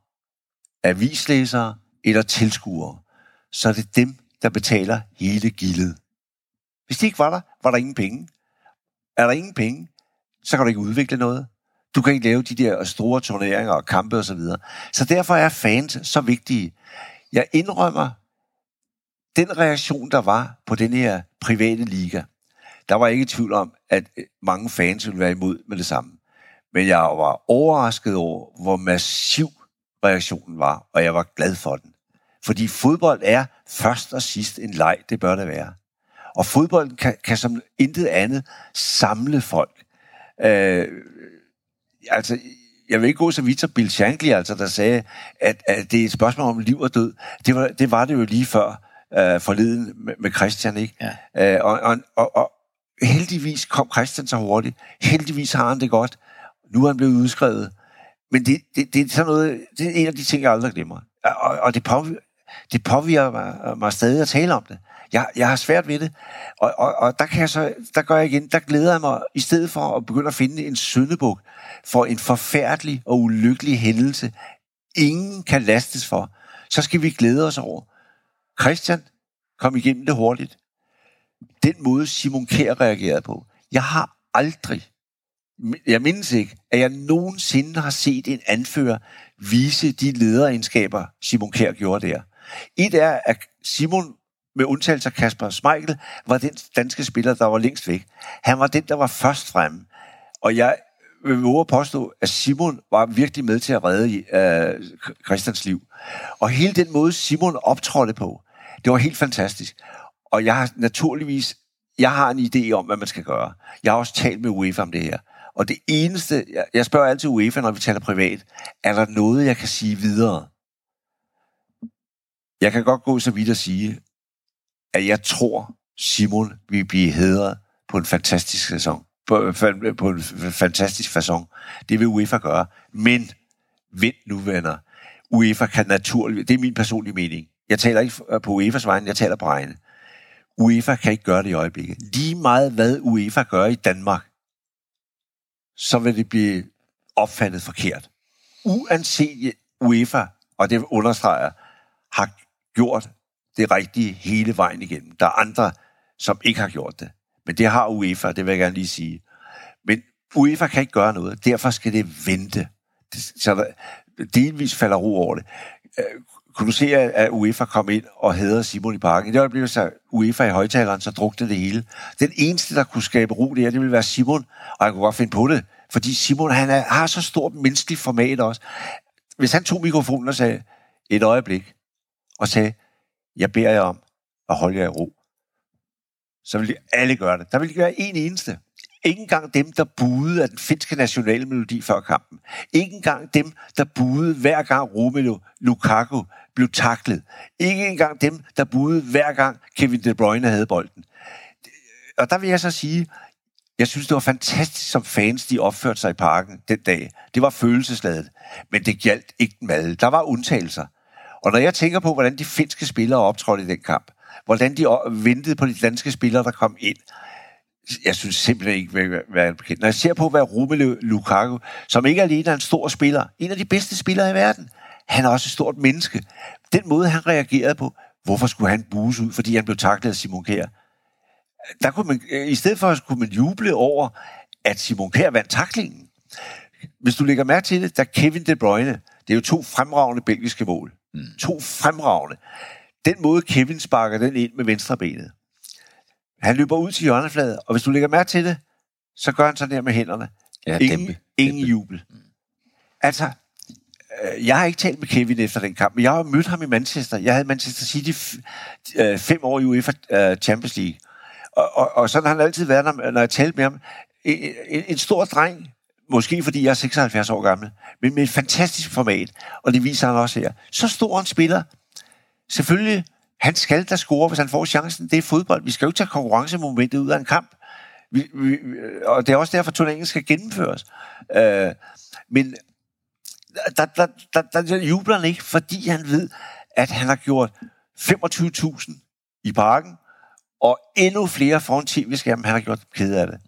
avislæsere eller tilskuere, så er det dem, der betaler hele gildet. Hvis de ikke var der, var der ingen penge. Er der ingen penge, så kan du ikke udvikle noget. Du kan ikke lave de der store turneringer og kampe osv. Så, videre. så derfor er fans så vigtige. Jeg indrømmer, den reaktion, der var på den her private liga, der var ikke tvivl om, at øh, mange fans ville være imod med det samme. Men jeg var overrasket over, hvor massiv reaktionen var, og jeg var glad for den. Fordi fodbold er først og sidst en leg, det bør det være. Og fodbolden kan, kan som intet andet samle folk. Øh, altså, jeg vil ikke gå så vidt som Bill Shankly, altså, der sagde, at, at det er et spørgsmål om liv og død. Det var det, var det jo lige før øh, forleden med, med Christian, ikke? Ja. Øh, og, og, og, og heldigvis kom Christian så hurtigt. Heldigvis har han det godt. Nu er han blevet udskrevet. Men det, det, det er sådan noget, det er en af de ting, jeg aldrig glemmer. Og, og det, påvirker, det påvirker mig, mig stadig at tale om det. Jeg, jeg har svært ved det. Og, og, og der, kan jeg så, der gør jeg igen, der glæder jeg mig, i stedet for at begynde at finde en syndebuk for en forfærdelig og ulykkelig hændelse, ingen kan lastes for, så skal vi glæde os over. Christian kom igennem det hurtigt. Den måde Simon Kjær reagerede på. Jeg har aldrig, jeg mindes ikke, at jeg nogensinde har set en anfører vise de lederegenskaber, Simon Kjær gjorde der. Et er, at Simon med undtagelse af Kasper Schmeichel, var den danske spiller, der var længst væk. Han var den, der var først fremme. Og jeg vil våge at påstå, at Simon var virkelig med til at redde øh, Christians liv. Og hele den måde, Simon optrådte på, det var helt fantastisk. Og jeg har naturligvis, jeg har en idé om, hvad man skal gøre. Jeg har også talt med UEFA om det her. Og det eneste, jeg, jeg spørger altid UEFA, når vi taler privat, er der noget, jeg kan sige videre? Jeg kan godt gå så vidt at sige, at jeg tror, Simon vil blive hedret på en fantastisk sæson. På, på en fantastisk façon. Det vil UEFA gøre. Men, vent nu, venner. UEFA kan naturligt... Det er min personlige mening. Jeg taler ikke på UEFA's vegne, jeg taler på egne. UEFA kan ikke gøre det i øjeblikket. Lige meget hvad UEFA gør i Danmark, så vil det blive opfattet forkert. Uanset UEFA, og det understreger, har gjort det rigtige hele vejen igennem. Der er andre, som ikke har gjort det. Men det har UEFA, det vil jeg gerne lige sige. Men UEFA kan ikke gøre noget, derfor skal det vente. Så der delvis falder ro over det. Øh, kunne du se, at UEFA kom ind og hedder Simon i parken? I det øjeblik, så UEFA i højtaleren, så drukte det hele. Den eneste, der kunne skabe ro der, det ville være Simon, og jeg kunne godt finde på det. Fordi Simon, han er, har så stort menneskeligt format også. Hvis han tog mikrofonen og sagde, et øjeblik, og sagde, jeg beder jer om at holde jer i ro, så ville alle gøre det. Der ville ikke være en eneste. Ikke engang dem, der buede af den finske nationale melodi før kampen. Ikke engang dem, der buede hver gang Romelu Lukaku blev taklet. Ikke engang dem, der buede hver gang Kevin De Bruyne havde bolden. Og der vil jeg så sige, jeg synes, det var fantastisk, som fans de opførte sig i parken den dag. Det var følelsesladet, men det galt ikke dem alle. Der var undtagelser. Og når jeg tænker på, hvordan de finske spillere optrådte i den kamp, hvordan de ventede på de danske spillere, der kom ind, jeg synes simpelthen ikke, vil være bekendt. Når jeg ser på, hvad Romelu Lukaku, som ikke alene er en stor spiller, en af de bedste spillere i verden, han er også et stort menneske. Den måde, han reagerede på, hvorfor skulle han bues ud, fordi han blev taklet af Simon Kjær? Der kunne man, I stedet for, kunne man juble over, at Simon Kjær vandt taklingen. Hvis du lægger mærke til det, der Kevin De Bruyne, det er jo to fremragende belgiske mål. Mm. To fremragende. Den måde, Kevin sparker den ind med venstre benet, han løber ud til hjørnefladet, og hvis du lægger mærke til det, så gør han sådan der med hænderne. Ja, ingen, dæmpe. ingen Dæmpe. jubel. Altså, øh, jeg har ikke talt med Kevin efter den kamp, men jeg har mødt ham i Manchester. Jeg havde Manchester City øh, fem år i UEFA øh, Champions League. Og, og, og sådan har han altid været, når, når jeg talte med ham. En, en, en stor dreng, måske fordi jeg er 76 år gammel, men med et fantastisk format, og det viser han også her. Så stor en spiller. Selvfølgelig han skal da score, hvis han får chancen. Det er fodbold. Vi skal jo ikke tage konkurrencemomentet ud af en kamp. Vi, vi, øh, og det er også derfor, turneringen skal gennemføres. Øh, men der, der, der, der jubler han ikke, fordi han ved, at han har gjort 25.000 i parken, og endnu flere foran tv-skærmen, han har gjort ked af det.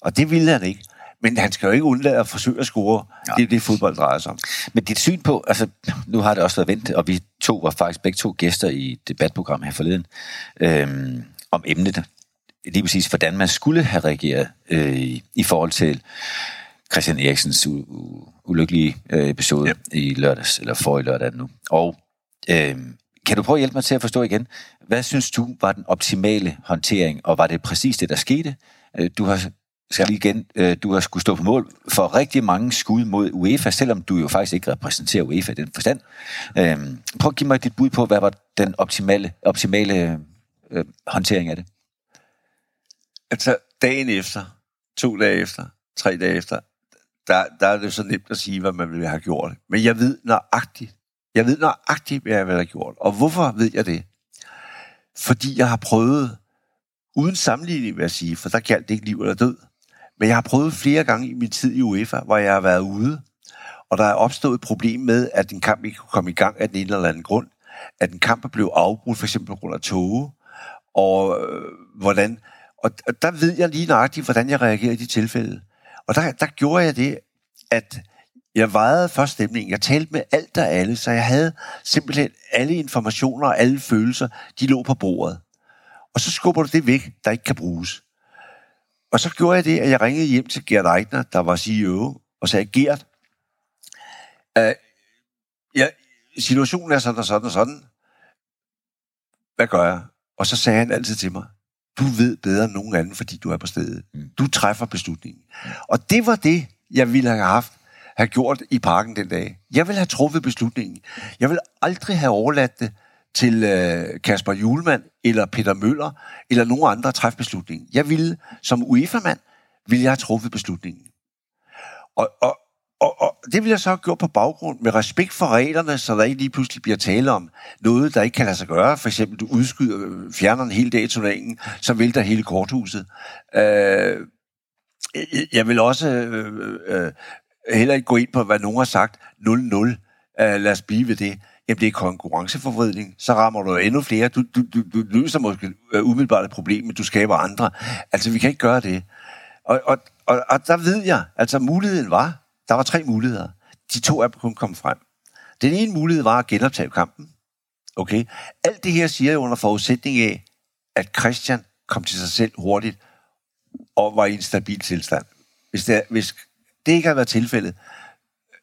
Og det ville han ikke. Men han skal jo ikke undlade at forsøge at score. Ja. Det er det, fodbold drejer sig om. Men dit syn på, altså nu har det også været vendt, og vi to var faktisk begge to gæster i et debatprogram her forleden, øhm, om emnet, lige præcis hvordan man skulle have reageret øh, i, i forhold til Christian Eriksens u- u- ulykkelige øh, episode Yep. i lørdags, eller for i lørdag nu. Og øh, kan du prøve at hjælpe mig til at forstå igen, hvad synes du var den optimale håndtering, og var det præcis det, der skete? Øh, Du har skal lige igen, øh, du har skulle stå på mål for rigtig mange skud mod UEFA, selvom du jo faktisk ikke repræsenterer UEFA i den forstand. Øh, prøv at give mig dit bud på, hvad var den optimale, optimale øh, håndtering af det? Altså, dagen efter, to dage efter, tre dage efter, der, der er det så nemt at sige, hvad man ville have gjort. Men jeg ved nøjagtigt, jeg ved nøjagtigt, hvad jeg ville have gjort. Og hvorfor ved jeg det? Fordi jeg har prøvet, uden sammenligning vil jeg sige, for der galt det ikke liv eller død, men jeg har prøvet flere gange i min tid i UEFA, hvor jeg har været ude, og der er opstået et problem med, at en kamp ikke kunne komme i gang af den ene eller anden grund, at en kamp blev afbrudt, for eksempel på grund af tåge, og øh, hvordan... Og, og der ved jeg lige nøjagtigt, hvordan jeg reagerer i de tilfælde. Og der, der gjorde jeg det, at jeg vejede først stemningen. Jeg talte med alt og alle, så jeg havde simpelthen alle informationer og alle følelser, de lå på bordet. Og så skubber du det væk, der ikke kan bruges. Og så gjorde jeg det, at jeg ringede hjem til Gert Eichner, der var CEO, og sagde, Gert, øh, ja, situationen er sådan og sådan og sådan. Hvad gør jeg? Og så sagde han altid til mig, du ved bedre end nogen anden, fordi du er på stedet. Du træffer beslutningen. Og det var det, jeg ville have haft, have gjort i parken den dag. Jeg ville have truffet beslutningen. Jeg ville aldrig have overladt det til øh, Kasper Julemand eller Peter Møller eller nogen andre træffe beslutningen. Jeg ville, som UEFA-mand, ville jeg have truffet beslutningen. Og, og, og, og det vil jeg så have gjort på baggrund med respekt for reglerne, så der ikke lige pludselig bliver tale om noget, der ikke kan lade sig gøre. For eksempel, du udskyder, fjerner en hel dag i turneringen, så vælter hele korthuset. Øh, jeg vil også øh, øh, øh heller ikke gå ind på, hvad nogen har sagt. 0-0. Øh, lad os blive ved det. Jamen, det er konkurrenceforvridning. Så rammer du endnu flere. Du, du, du, du løser måske øh, umiddelbart et problem, men du skaber andre. Altså, vi kan ikke gøre det. Og, og, og, og der ved jeg, altså muligheden var, der var tre muligheder. De to er kun kommet frem. Den ene mulighed var at genoptage kampen. Okay? Alt det her siger jeg under forudsætning af, at Christian kom til sig selv hurtigt og var i en stabil tilstand. Hvis det, hvis det ikke havde været tilfældet,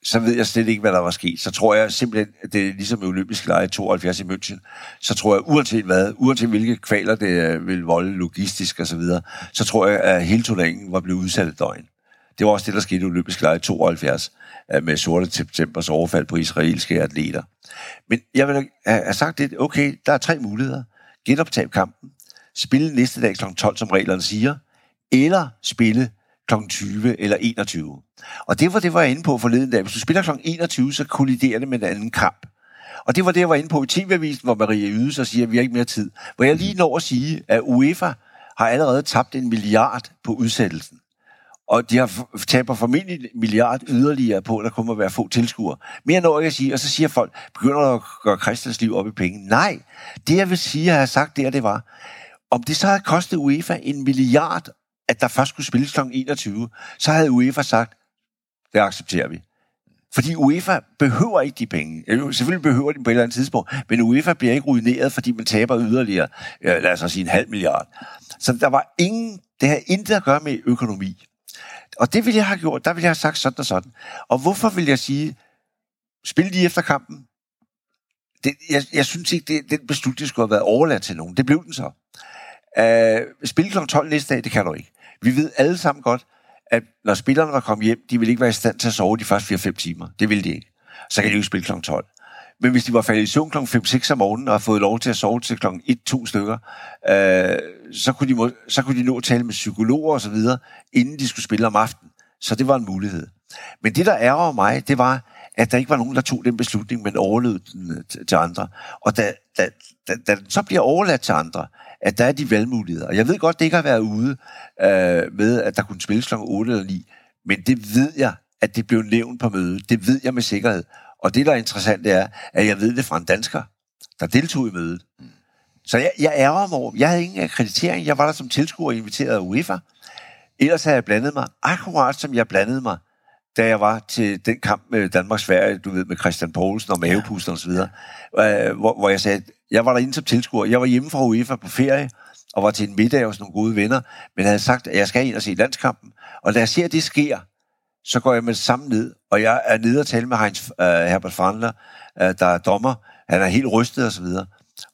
så ved jeg slet ikke, hvad der var sket. Så tror jeg simpelthen, at det er ligesom olympiske lege 72 i München, så tror jeg, uanset hvad, uanset hvilke kvaler det øh, vil volde logistisk og så videre, så tror jeg, at hele turneringen var blevet udsat et døgn. Det var også det, der skete i olympiske lege 72, øh, med sorte septembers overfald på israelske atleter. Men jeg vil have sagt det, okay, der er tre muligheder. Genoptage kampen, spille næste dag kl. 12, som reglerne siger, eller spille kl. 20 eller 21. Og det var det, var jeg inde på forleden dag. Hvis du spiller kl. 21, så kolliderer det med en anden kamp. Og det var det, jeg var inde på i TV-avisen, hvor Maria Yde så siger, at vi har ikke mere tid. Hvor jeg lige når at sige, at UEFA har allerede tabt en milliard på udsættelsen. Og de har taber formentlig en milliard yderligere på, at der kommer at være få tilskuere. Mere når jeg sige, og så siger folk, begynder at gøre Christians liv op i penge. Nej, det jeg vil sige, at jeg har sagt der, det var, om det så har kostet UEFA en milliard at der først skulle spilles kl. 21, så havde UEFA sagt, det accepterer vi. Fordi UEFA behøver ikke de penge. Øh, selvfølgelig behøver de på et eller andet tidspunkt, men UEFA bliver ikke ruineret, fordi man taber yderligere, lad os sige en halv milliard. Så der var ingen, det havde intet at gøre med økonomi. Og det ville jeg have gjort, der ville jeg have sagt sådan og sådan. Og hvorfor vil jeg sige, spil lige efter kampen? Det, jeg, jeg synes ikke, det, den beslutning skulle have været overladt til nogen. Det blev den så. Uh, spille kl. 12 næste dag, det kan du ikke. Vi ved alle sammen godt, at når spillerne var kommet hjem, de ville ikke være i stand til at sove de første 4-5 timer. Det ville de ikke. Så kan de jo spille kl. 12. Men hvis de var faldet i søvn kl. 5-6 om morgenen og har fået lov til at sove til kl. 1-2 stykker, øh, så, kunne de må, så kunne de nå at tale med psykologer osv., inden de skulle spille om aftenen. Så det var en mulighed. Men det, der ærger mig, det var, at der ikke var nogen, der tog den beslutning, men overlod den til, til andre. Og da, da, da, da den så bliver overladt til andre, at der er de valgmuligheder. Og jeg ved godt, det ikke har været ude øh, med, at der kunne spilles kl. 8 eller 9, men det ved jeg, at det blev nævnt på mødet. Det ved jeg med sikkerhed. Og det, der er interessant, det er, at jeg ved det fra en dansker, der deltog i mødet. Så jeg, jeg ærger mig over, jeg havde ingen akkreditering, jeg var der som tilskuer inviteret af UEFA. Ellers havde jeg blandet mig, akkurat som jeg blandede mig, da jeg var til den kamp med Danmarks-Sverige, du ved, med Christian Poulsen og mavepuster og så videre, øh, hvor, hvor jeg sagde, jeg var derinde som tilskuer. Jeg var hjemme fra UEFA på ferie, og var til en middag hos nogle gode venner, men havde sagt, at jeg skal ind og se landskampen. Og da jeg ser, at det sker, så går jeg med sammen ned, og jeg er nede og tale med Heinz uh, Herbert Frandler, uh, der er dommer. Han er helt rystet og så videre.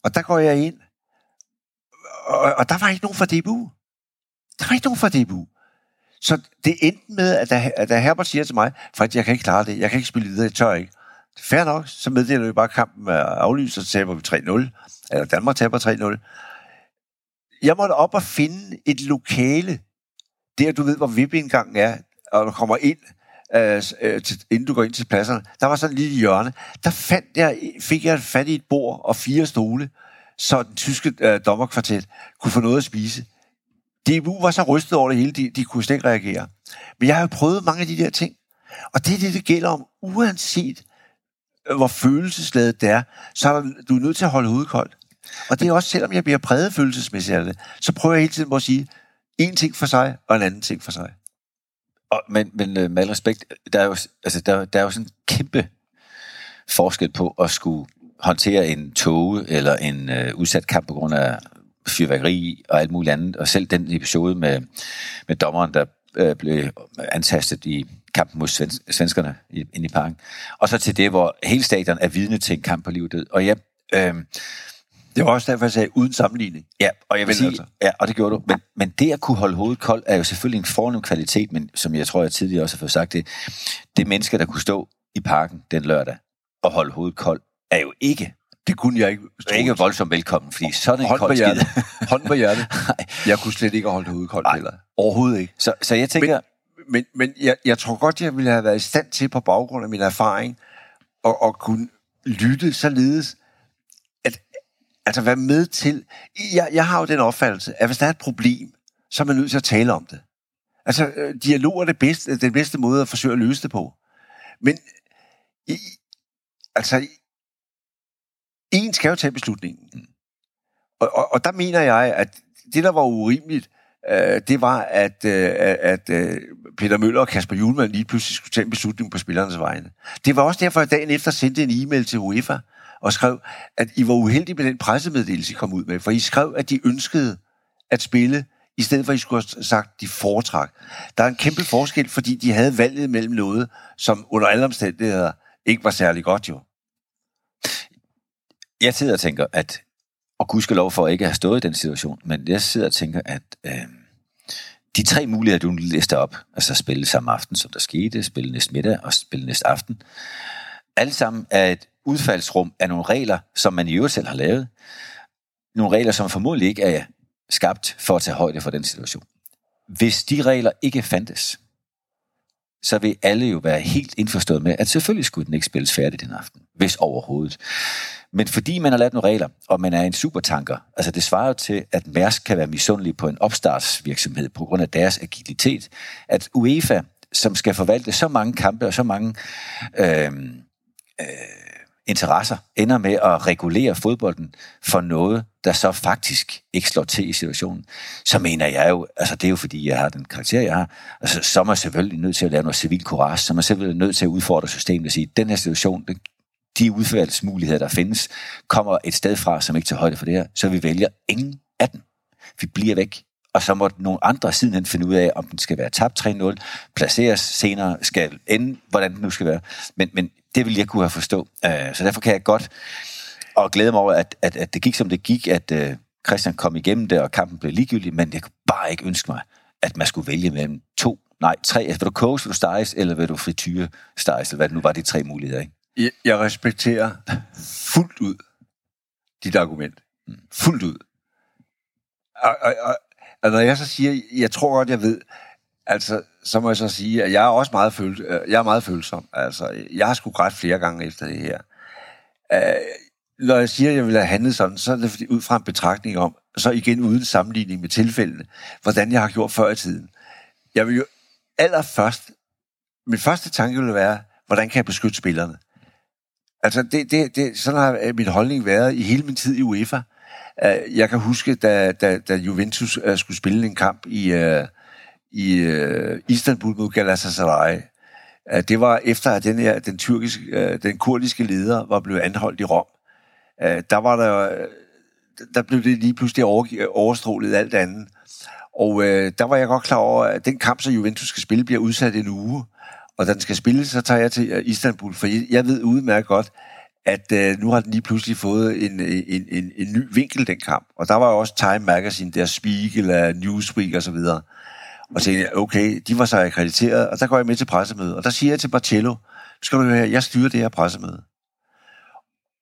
Og der går jeg ind, og, og der var ikke nogen fra DBU. Der var ikke nogen fra DBU. Så det endte med, at da, at da Herbert siger til mig, at jeg kan ikke klare det, jeg kan ikke spille videre, jeg tør ikke. Fair nok, så meddeler vi bare, kampen med aflyst, og så taber vi 3-0. Eller Danmark taber 3-0. Jeg måtte op og finde et lokale, der du ved, hvor vippeindgangen er, og du kommer ind, øh, øh, til, inden du går ind til pladserne. Der var sådan en lille hjørne. Der fandt jeg, fik jeg fat i et bord og fire stole, så den tyske øh, dommerkvartet kunne få noget at spise. DBU var så rystet over det hele, de, de kunne slet ikke reagere. Men jeg har jo prøvet mange af de der ting. Og det er det, det gælder om, uanset øh, hvor følelsesladet det er, så er du er nødt til at holde hovedet koldt. Og det er også, selvom jeg bliver præget følelsesmæssigt af det, så prøver jeg hele tiden at sige, en ting for sig, og en anden ting for sig. Og, men, men øh, med al respekt, der er, jo, altså, der, der er jo sådan en kæmpe forskel på at skulle håndtere en tog eller en øh, udsat kamp på grund af fyrværkeri og alt muligt andet. Og selv den episode med, med dommeren, der øh, blev antastet i kampen mod svens- svenskerne inde i parken. Og så til det, hvor hele stadion er vidne til en kamp på liv og død. Og ja, øh, det var også derfor, jeg sagde, uden sammenligning. Ja, og jeg vil sige, altså. ja, og det gjorde du. Men, men det at kunne holde hovedet koldt, er jo selvfølgelig en fornem kvalitet, men som jeg tror, jeg tidligere også har fået sagt det, det menneske, der kunne stå i parken den lørdag og holde hovedet koldt, er jo ikke Det kunne jeg ikke. Er ikke voldsomt velkommen, fordi sådan en Hånd kold skid. Hånd på hjertet. Jeg kunne slet ikke holde det ude koldt heller. Overhovedet ikke. Så, så jeg tænker, Men, men jeg, jeg tror godt, jeg ville have været i stand til på baggrund af min erfaring at, at kunne lytte således, at altså være med til... Jeg, jeg har jo den opfattelse, at hvis der er et problem, så er man nødt til at tale om det. Altså, øh, dialog er det bedste, den bedste måde at forsøge at løse det på. Men i, altså, en skal jo tage beslutningen. Og, og, og der mener jeg, at det, der var urimeligt, øh, det var, at, øh, at øh, Peter Møller og Kasper Julemand lige pludselig skulle tage en beslutning på spillernes vegne. Det var også derfor, at dagen efter sendte en e-mail til UEFA og skrev, at I var uheldige med den pressemeddelelse, I kom ud med, for I skrev, at de ønskede at spille, i stedet for, at I skulle have sagt, de foretrak. Der er en kæmpe forskel, fordi de havde valget mellem noget, som under alle omstændigheder ikke var særlig godt jo jeg sidder og tænker, at, og gudskelov for at ikke at have stået i den situation, men jeg sidder og tænker, at øh, de tre muligheder, du lister op, altså spille samme aften, som der skete, spille næste middag og spille næste aften, alle sammen er et udfaldsrum af nogle regler, som man i øvrigt selv har lavet. Nogle regler, som formodentlig ikke er skabt for at tage højde for den situation. Hvis de regler ikke fandtes, så vil alle jo være helt indforstået med, at selvfølgelig skulle den ikke spilles færdig den aften, hvis overhovedet. Men fordi man har lavet nogle regler, og man er en supertanker, altså det svarer jo til, at Mærsk kan være misundelig på en opstartsvirksomhed på grund af deres agilitet, at UEFA, som skal forvalte så mange kampe og så mange øhm, øh, øh, interesser, ender med at regulere fodbolden for noget, der så faktisk ikke slår til i situationen, så mener jeg jo, altså det er jo fordi, jeg har den karakter, jeg har, altså så er man selvfølgelig nødt til at lave noget civil courage, så er man selvfølgelig nødt til at udfordre systemet og sige, den her situation, den, de udfaldsmuligheder, der findes, kommer et sted fra, som ikke tager højde for det her, så vi vælger ingen af dem. Vi bliver væk. Og så må nogle andre sidenhen finde ud af, om den skal være tabt 3-0, placeres senere, skal ende, hvordan den nu skal være. Men, men det vil jeg kunne have forstå. Uh, så derfor kan jeg godt og glæde mig over, at, at, at det gik, som det gik, at uh, Christian kom igennem det, og kampen blev ligegyldig, men jeg kunne bare ikke ønske mig, at man skulle vælge mellem to, nej, tre. Altså, vil du koges, vil du steges, eller vil du frityre steges, eller hvad det nu var, de tre muligheder, ikke? Jeg, jeg respekterer fuldt ud dit argument. Fuldt ud. Og, og, og, og når jeg så siger, jeg tror godt, jeg ved, altså, så må jeg så sige, at jeg er også meget, føl, øh, jeg er meget følsom. Altså, jeg har sgu grædt flere gange efter det her. Uh, når jeg siger, at jeg vil have handlet sådan, så er det fordi, ud fra en betragtning om, så igen uden sammenligning med tilfældene, hvordan jeg har gjort før i tiden. Jeg vil jo allerførst, min første tanke ville være, hvordan kan jeg beskytte spillerne? Altså, det, det, det, sådan har øh, min holdning været i hele min tid i UEFA. Uh, jeg kan huske, da, da, da Juventus uh, skulle spille en kamp i, uh, i øh, Istanbul mod Galatasaray. Øh, det var efter, at den, her, den, tyrkiske, øh, den kurdiske leder var blevet anholdt i Rom. Øh, der var der, øh, der blev det lige pludselig over, overstrålet alt andet. Og øh, der var jeg godt klar over, at den kamp, som Juventus skal spille, bliver udsat en uge. Og da den skal spilles, så tager jeg til øh, Istanbul, for jeg ved udmærket godt, at øh, nu har den lige pludselig fået en, en, en, en ny vinkel, den kamp. Og der var jo også Time Magazine, der Spiegel, Newsweek Newsweek og så videre. Og så tænkte jeg, okay, de var så akkrediteret, og der går jeg med til pressemødet. Og der siger jeg til Marcello, nu skal du høre her, jeg styrer det her pressemøde.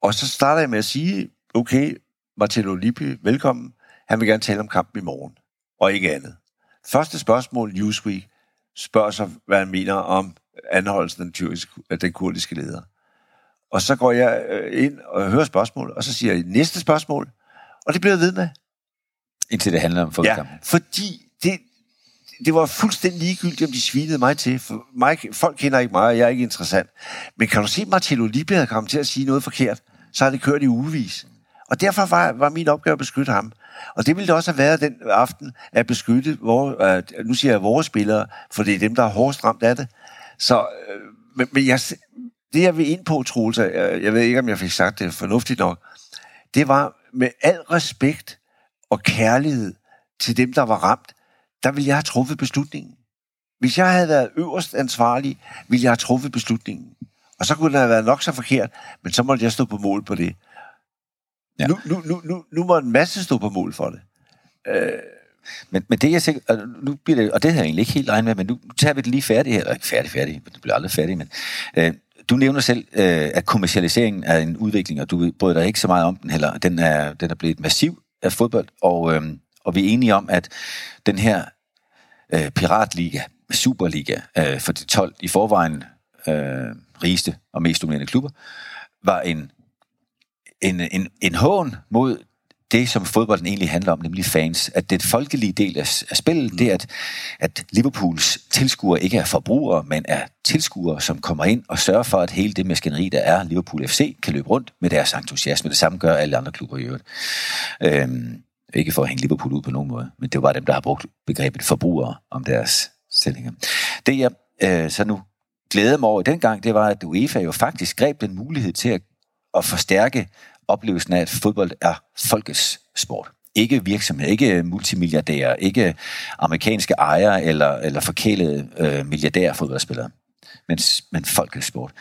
Og så starter jeg med at sige, okay, Marcello Lippi, velkommen. Han vil gerne tale om kampen i morgen, og ikke andet. Første spørgsmål, Newsweek, spørger så, hvad han mener om anholdelsen af den, tyrkiske, den kurdiske leder. Og så går jeg øh, ind og hører spørgsmål, og så siger jeg næste spørgsmål, og det bliver jeg ved med. Indtil det handler om Ja, fodboldkampen. fordi det, det var fuldstændig ligegyldigt, om de svinede mig til. For mig, folk kender ikke mig, og jeg er ikke interessant. Men kan du se, at Marcello Lippi havde kommet til at sige noget forkert, så har det kørt i ugevis. Og derfor var, var min opgave at beskytte ham. Og det ville det også have været den aften, at beskytte, vores, nu siger jeg vores spillere, for det er dem, der er hårdest ramt af det. Så, øh, men, men jeg, det jeg vil ind på, Troels, jeg, jeg ved ikke, om jeg fik sagt det fornuftigt nok, det var med al respekt og kærlighed til dem, der var ramt, der ville jeg have truffet beslutningen. Hvis jeg havde været øverst ansvarlig, ville jeg have truffet beslutningen. Og så kunne det have været nok så forkert, men så måtte jeg stå på mål på det. Ja. Nu, nu, nu, nu, nu må en masse stå på mål for det. Men, men det er jeg sikker, og nu bliver det, og det havde jeg egentlig ikke helt regnet med, men nu tager vi det lige færdigt her, eller ikke færdig, færdig, det bliver aldrig færdigt, men øh, du nævner selv, øh, at kommercialiseringen er en udvikling, og du bryder dig ikke så meget om den heller. Den er, den er blevet massiv af fodbold, og, øh, og vi er enige om, at den her øh, piratliga, Superliga, øh, for de 12 i forvejen øh, rigeste og mest dominerende klubber, var en, en, en, en hån mod det, som fodbolden egentlig handler om, nemlig fans. At det folkelige del af, af spillet, det er, at, at Liverpools tilskuere ikke er forbrugere, men er tilskuere, som kommer ind og sørger for, at hele det maskineri, der er Liverpool FC, kan løbe rundt med deres entusiasme. Det samme gør alle andre klubber i øvrigt. Øhm, ikke for at hænge Liverpool ud på nogen måde, men det var dem, der har brugt begrebet forbrugere om deres stillinger. Det jeg øh, så nu glæder mig over dengang, det var, at UEFA jo faktisk greb den mulighed til at, at forstærke oplevelsen af, at fodbold er folkets sport. Ikke virksomhed, ikke multimilliardærer, ikke amerikanske ejere eller, eller forkælede øh, milliardære fodboldspillere, men, men folkets sport.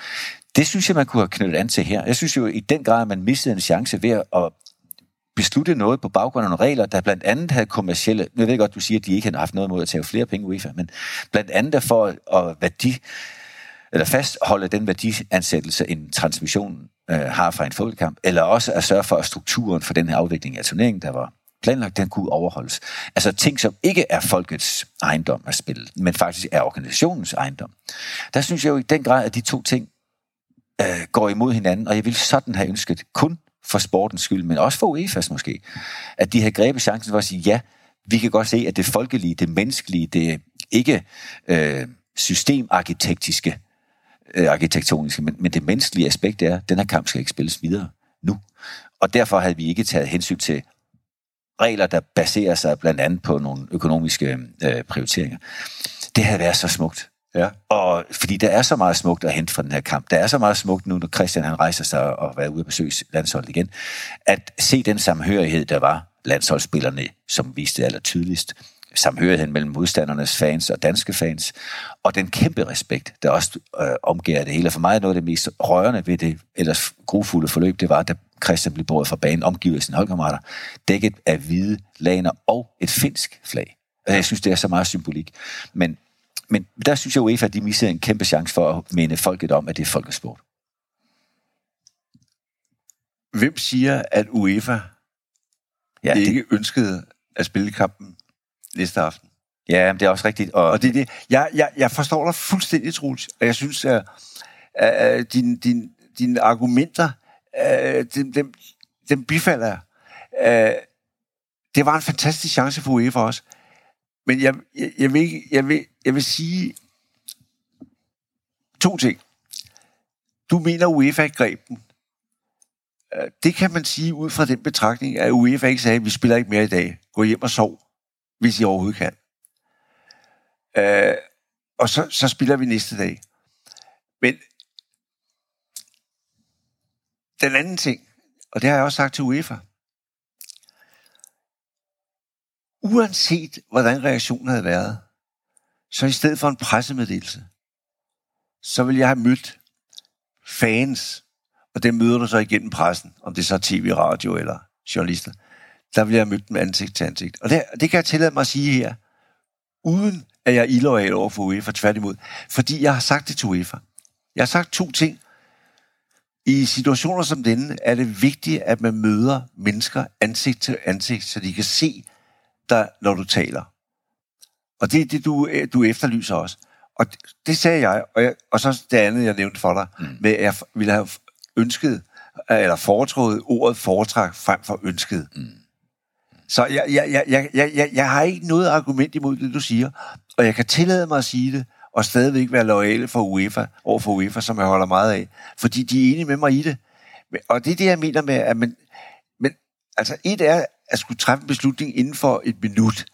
Det synes jeg, man kunne have knyttet an til her. Jeg synes jo i den grad, at man mistede en chance ved at beslutte noget på baggrund af nogle regler, der blandt andet havde kommercielle... Nu ved jeg godt, du siger, at de ikke har haft noget mod at tage flere penge UEFA, men blandt andet for at værdi, eller fastholde den værdiansættelse, en transmission øh, har fra en fodboldkamp, eller også at sørge for, at strukturen for den her afvikling af turneringen, der var planlagt, den kunne overholdes. Altså ting, som ikke er folkets ejendom at spille, men faktisk er organisationens ejendom. Der synes jeg jo i den grad, at de to ting øh, går imod hinanden, og jeg vil sådan have ønsket kun for sportens skyld, men også for UEFA's måske, at de har grebet chancen for at sige, ja, vi kan godt se, at det folkelige, det menneskelige, det ikke øh, systemarkitektiske, øh, arkitektoniske, men, men det menneskelige aspekt er, at den her kamp skal ikke spilles videre nu. Og derfor havde vi ikke taget hensyn til regler, der baserer sig blandt andet på nogle økonomiske øh, prioriteringer. Det havde været så smukt. Ja. Og fordi der er så meget smukt at hente fra den her kamp. Der er så meget smukt nu, når Christian han rejser sig og er ude at besøge landsholdet igen, at se den samhørighed, der var landsholdsspillerne, som viste det aller tydeligst samhørigheden mellem modstandernes fans og danske fans, og den kæmpe respekt, der også øh, omgiver det hele. For mig er noget af det mest rørende ved det ellers grufulde forløb, det var, da Christian blev båret fra banen, omgivet af sine holdkammerater, dækket af hvide laner og et finsk flag. Jeg synes, det er så meget symbolik. Men, men der synes jeg, at UEFA de missede en kæmpe chance for at minde folket om, at det er folkesport. Hvem siger, at UEFA ja, det... ikke ønskede at spille kampen næste aften. Ja, det er også rigtigt. Og, og det, det, jeg, jeg, jeg forstår dig fuldstændig, Troels. Og jeg synes, at, at dine din, din argumenter, dem, dem, dem bifalder jeg. Det var en fantastisk chance for UEFA også. Men jeg, jeg, jeg, vil, jeg, vil, jeg vil sige to ting. Du mener, UEFA greb den. Øh, det kan man sige ud fra den betragtning, at UEFA ikke sagde, at vi spiller ikke mere i dag. Gå hjem og sov hvis I overhovedet kan. Øh, og så, så spiller vi næste dag. Men den anden ting, og det har jeg også sagt til UEFA, uanset hvordan reaktionen havde været, så i stedet for en pressemeddelelse, så ville jeg have mødt fans, og det møder du så igennem pressen, om det er så tv, radio eller journalister, der ville jeg have mødt dem ansigt til ansigt. Og det, det kan jeg tillade mig at sige her, uden at jeg er illoyal over for UEFA, tværtimod. Fordi jeg har sagt det til UEFA. Jeg har sagt to ting. I situationer som denne er det vigtigt, at man møder mennesker ansigt til ansigt, så de kan se dig, når du taler. Og det er det, du, du efterlyser også. Og det, det sagde jeg og, jeg, og så det andet, jeg nævnte for dig, mm. med at jeg ville have ønsket, eller foretrået ordet foretræk frem for ønsket. Mm. Så jeg, jeg, jeg, jeg, jeg, jeg, jeg har ikke noget argument imod det, du siger. Og jeg kan tillade mig at sige det, og stadigvæk være lojale for UEFA, over for UEFA, som jeg holder meget af. Fordi de er enige med mig i det. Og det er det, jeg mener med, at man, men altså et er at skulle træffe en beslutning inden for et minut.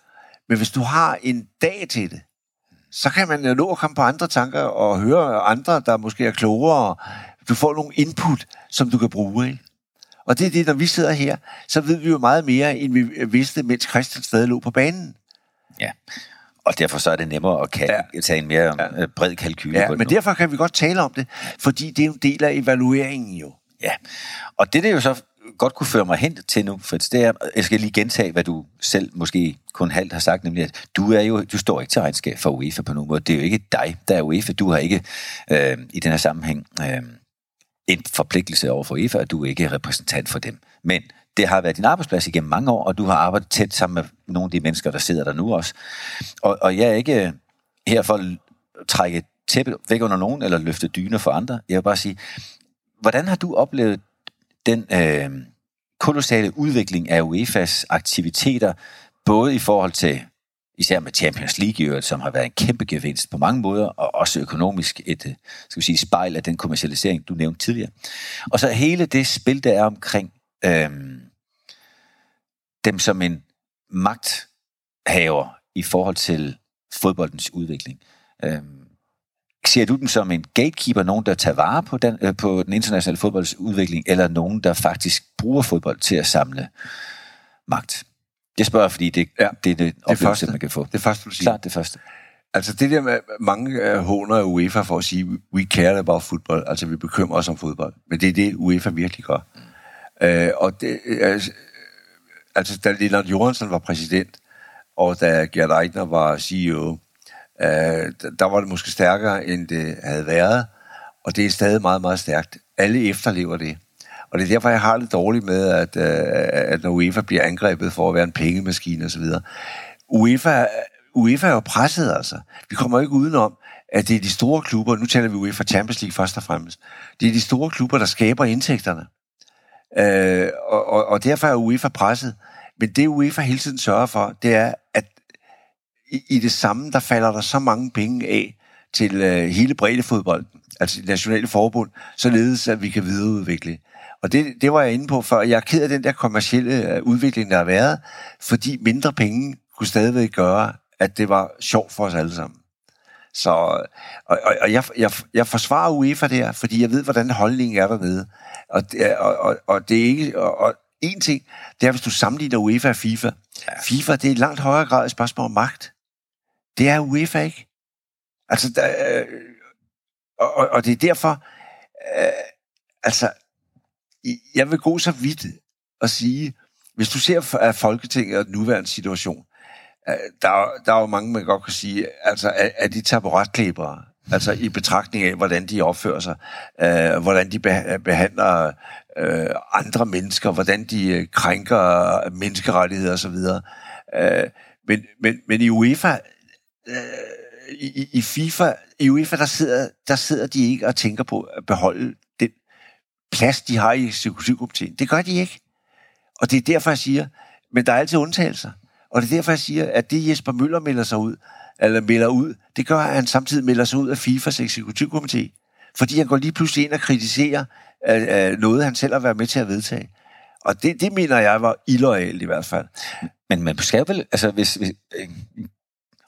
Men hvis du har en dag til det, så kan man jo nå at komme på andre tanker og høre andre, der måske er klogere. Du får nogle input, som du kan bruge. Ikke? Og det er det, når vi sidder her, så ved vi jo meget mere, end vi vidste, mens Christian stadig lå på banen. Ja, og derfor så er det nemmere at kan, ja. tage en mere ja. Øh, bred kalkyl ja, på det men nu. derfor kan vi godt tale om det, fordi det er jo en del af evalueringen jo. Ja, og det, det jo så godt kunne føre mig hen til nu, for det er, jeg skal lige gentage, hvad du selv måske kun halvt har sagt, nemlig at du er jo, du står ikke til regnskab for UEFA på nogen måde. Det er jo ikke dig, der er UEFA. Du har ikke øh, i den her sammenhæng øh, en forpligtelse over for UEFA, og du er ikke repræsentant for dem. Men det har været din arbejdsplads igennem mange år, og du har arbejdet tæt sammen med nogle af de mennesker, der sidder der nu også. Og, og jeg er ikke øh, her for at trække tæppet væk under nogen, eller løfte dyner for andre. Jeg vil bare sige, hvordan har du oplevet den øh, kolossale udvikling af UEFA's aktiviteter, både i forhold til især med Champions League, som har været en kæmpe gevinst på mange måder, og også økonomisk et øh, skal vi sige, spejl af den kommercialisering, du nævnte tidligere. Og så hele det spil, der er omkring øhm, dem som en magthaver i forhold til fodboldens udvikling. Øhm, ser du dem som en gatekeeper, nogen der tager vare på den, øh, på den internationale fodbolds udvikling, eller nogen der faktisk bruger fodbold til at samle magt? Det spørger jeg, fordi det, ja, det er det, det første, man kan få. Det første, du siger. Klart det første. Altså det der med, mange håner af UEFA for at sige, we care about football, altså vi bekymrer os om fodbold. Men det er det, UEFA virkelig gør. Mm. Øh, og det, altså, altså da Lennart Johansson var præsident, og da Gerd Eichner var CEO, øh, der var det måske stærkere, end det havde været, og det er stadig meget, meget stærkt. Alle efterlever det. Og det er derfor, jeg har det dårligt med, at, øh, at når UEFA bliver angrebet for at være en pengemaskine osv. UEFA, UEFA er jo presset, altså. Vi kommer ikke udenom, at det er de store klubber, nu taler vi UEFA Champions League først og fremmest, det er de store klubber, der skaber indtægterne. Øh, og, og, og derfor er UEFA presset. Men det UEFA hele tiden sørger for, det er, at i, i det samme, der falder der så mange penge af til øh, hele breddefodbolden, altså det nationale forbund, således at vi kan videreudvikle. Og det, det var jeg inde på før. Jeg er ked af den der kommercielle øh, udvikling, der har været, fordi mindre penge kunne stadigvæk gøre, at det var sjovt for os alle sammen. Så, og, og, og jeg, jeg, jeg forsvarer UEFA der, fordi jeg ved, hvordan holdningen er dernede. Og, og, og, og det er ikke... Og, og en ting, det er, hvis du sammenligner UEFA og FIFA. Ja. FIFA, det er i langt højere grad et spørgsmål om magt. Det er UEFA ikke. Altså, der, øh, og, og, det er derfor, øh, altså, jeg vil gå så vidt og sige, hvis du ser af Folketinget og den nuværende situation, øh, der, der er jo mange, man godt kan sige, altså, er, er de taburetklæbere, altså i betragtning af, hvordan de opfører sig, øh, hvordan de behandler øh, andre mennesker, hvordan de øh, krænker menneskerettigheder osv. Øh, men, men, men i UEFA, øh, i, i FIFA, i UEFA, der sidder, der sidder de ikke og tænker på at beholde den plads, de har i eksekutivkomiteen. Det gør de ikke. Og det er derfor, jeg siger, men der er altid undtagelser. Og det er derfor, jeg siger, at det Jesper Møller melder sig ud, eller melder ud, det gør, at han samtidig melder sig ud af FIFAs eksekutivkomité. Fordi han går lige pludselig ind og kritiserer øh, øh, noget, han selv har været med til at vedtage. Og det, det mener jeg var illoyalt i hvert fald. Men man skal vel, altså hvis, hvis øh,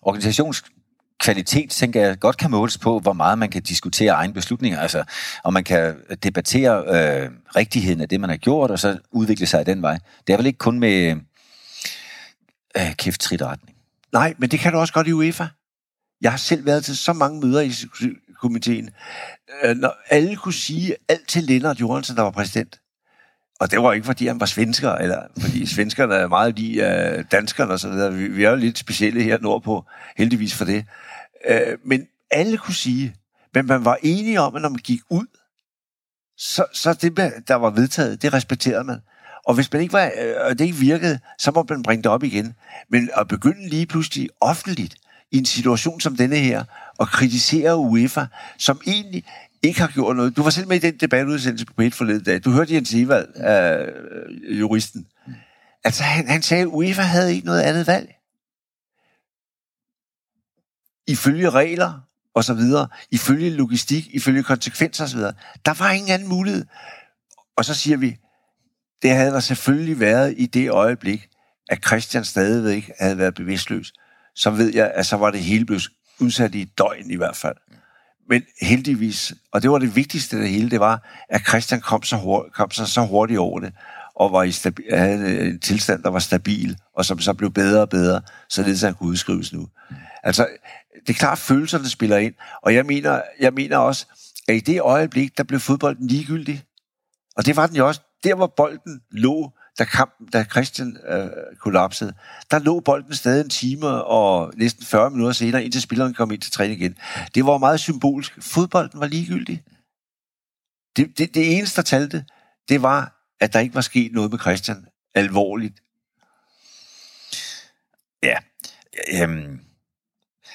organisations kvalitet, tænker jeg, godt kan måles på, hvor meget man kan diskutere egne beslutninger, altså, og man kan debattere øh, rigtigheden af det, man har gjort, og så udvikle sig i den vej. Det er vel ikke kun med øh, kæft trit retning. Nej, men det kan du også godt i UEFA. Jeg har selv været til så mange møder i komiteen, øh, når alle kunne sige alt til Lennart Johansen, der var præsident. Og det var ikke, fordi han var svensker, eller fordi svenskerne er meget lige uh, danskerne og så videre. Vi, vi er jo lidt specielle her nordpå, heldigvis for det. Uh, men alle kunne sige, men man var enige om, at når man gik ud, så, så det, der var vedtaget, det respekterede man. Og hvis man ikke var, uh, det ikke virkede, så må man bringe det op igen. Men at begynde lige pludselig offentligt, i en situation som denne her, og kritisere UEFA, som egentlig ikke har gjort noget. Du var selv med i den debatudsendelse på et forleden dag. Du hørte Jens Evald, øh, øh juristen. Altså, han, han sagde, at UEFA havde ikke noget andet valg. Ifølge regler og så videre, ifølge logistik, ifølge konsekvenser og så videre. Der var ingen anden mulighed. Og så siger vi, det havde der selvfølgelig været i det øjeblik, at Christian stadigvæk havde været bevidstløs. Så ved jeg, at så var det hele blevet udsat i et døgn i hvert fald. Men heldigvis, og det var det vigtigste af det hele, det var, at Christian kom så, hurtigt, kom så, så hurtigt over det, og var i stabi- havde en tilstand, der var stabil, og som så blev bedre og bedre, så det han kunne udskrives nu. Altså, det er klart, følelserne spiller ind, og jeg mener, jeg mener også, at i det øjeblik, der blev fodbolden ligegyldig, og det var den jo også der hvor bolden lå, da, kampen, da Christian øh, kollapsede, der lå bolden stadig en time og næsten 40 minutter senere, indtil spilleren kom ind til træning igen. Det var meget symbolsk. Fodbolden var ligegyldig. Det, det, det eneste, der talte, det var, at der ikke var sket noget med Christian alvorligt. Ja. Øhm,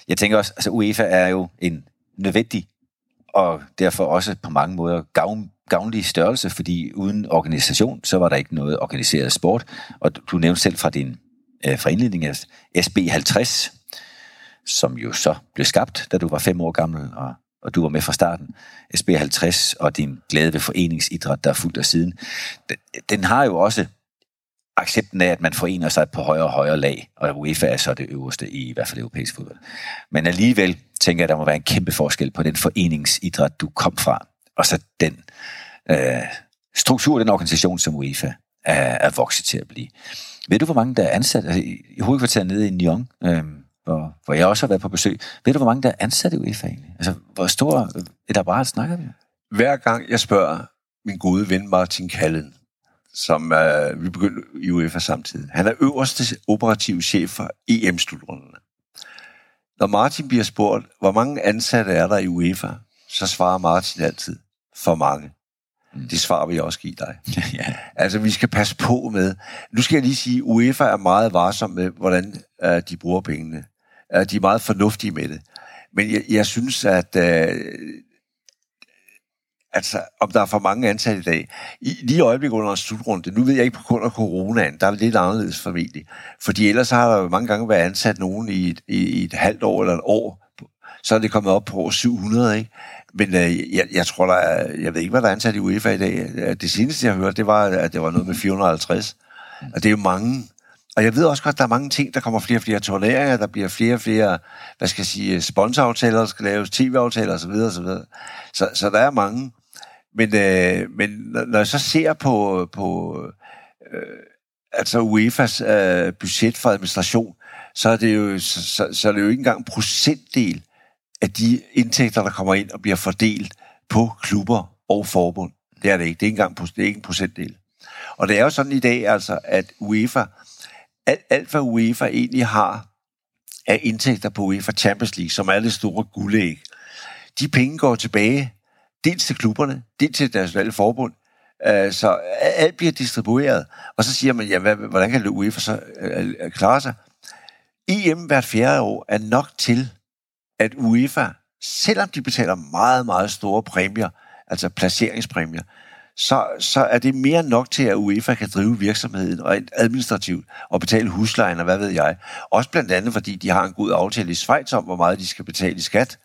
jeg tænker også, altså UEFA er jo en nødvendig og derfor også på mange måder gavn, gavnlig størrelse, fordi uden organisation, så var der ikke noget organiseret sport. Og du, du nævnte selv fra din øh, fra indledning af SB50, som jo så blev skabt, da du var fem år gammel, og, og du var med fra starten. SB50 og din glæde ved foreningsidræt, der er fuldt af siden. Den, den har jo også accepten af, at man forener sig på højere og højere lag, og UEFA er så det øverste i i hvert fald europæisk fodbold. Men alligevel tænker jeg, at der må være en kæmpe forskel på den foreningsidræt, du kom fra, og så den øh, struktur, den organisation, som UEFA er, er vokset til at blive. Ved du, hvor mange der er ansat altså, i hovedkvarteret nede i Nyon, øh, hvor, hvor jeg også har været på besøg? Ved du, hvor mange der er ansat i UEFA egentlig? Altså, hvor stor et apparat snakker vi? Hver gang jeg spørger min gode ven Martin Kallen, som uh, vi begyndte i UEFA samtidig. Han er øverste operative chef for EM-slutrunderne. Når Martin bliver spurgt, hvor mange ansatte er der i UEFA, så svarer Martin altid, for mange. Mm. Det svar vil jeg også give dig. ja. Altså, vi skal passe på med... Nu skal jeg lige sige, UEFA er meget varsom med, hvordan uh, de bruger pengene. Uh, de er meget fornuftige med det. Men jeg, jeg synes, at uh, altså, om der er for mange ansatte i dag. I, lige i øjeblikket under en slutrunde, nu ved jeg ikke på grund af coronaen, der er det lidt anderledes formentlig. Fordi ellers har der jo mange gange været ansat nogen i et, i et halvt år eller et år, så er det kommet op på over 700, ikke? Men øh, jeg, jeg tror, der er, jeg ved ikke, hvad der er ansat i UEFA i dag. Øh, det seneste, jeg hørte, det var, at det var noget med 450. Og det er jo mange. Og jeg ved også godt, at der er mange ting, der kommer flere og flere turneringer, der bliver flere og flere, hvad skal jeg sige, sponsoraftaler, der skal laves, tv-aftaler osv. osv. Så, så der er mange. Men, øh, men når jeg så ser på, på øh, altså UEFA's øh, budget for administration, så er, det jo, så, så er det jo ikke engang en procentdel af de indtægter, der kommer ind og bliver fordelt på klubber og forbund. Det er det ikke. Det er ikke engang det er ikke en procentdel. Og det er jo sådan i dag, altså, at UEFA, alt, alt hvad UEFA egentlig har af indtægter på UEFA Champions League, som er det store guldæg, de penge går tilbage dels til klubberne, dels til deres nationale forbund, øh, så alt bliver distribueret. Og så siger man, ja, hvordan kan UEFA så øh, øh klare sig? EM hvert fjerde år er nok til, at UEFA, selvom de betaler meget, meget store præmier, altså placeringspræmier, så, så er det mere nok til, at UEFA kan drive virksomheden rent administrativt og betale huslejen og hvad ved jeg. Også blandt andet, fordi de har en god aftale i Schweiz om, hvor meget de skal betale i skat.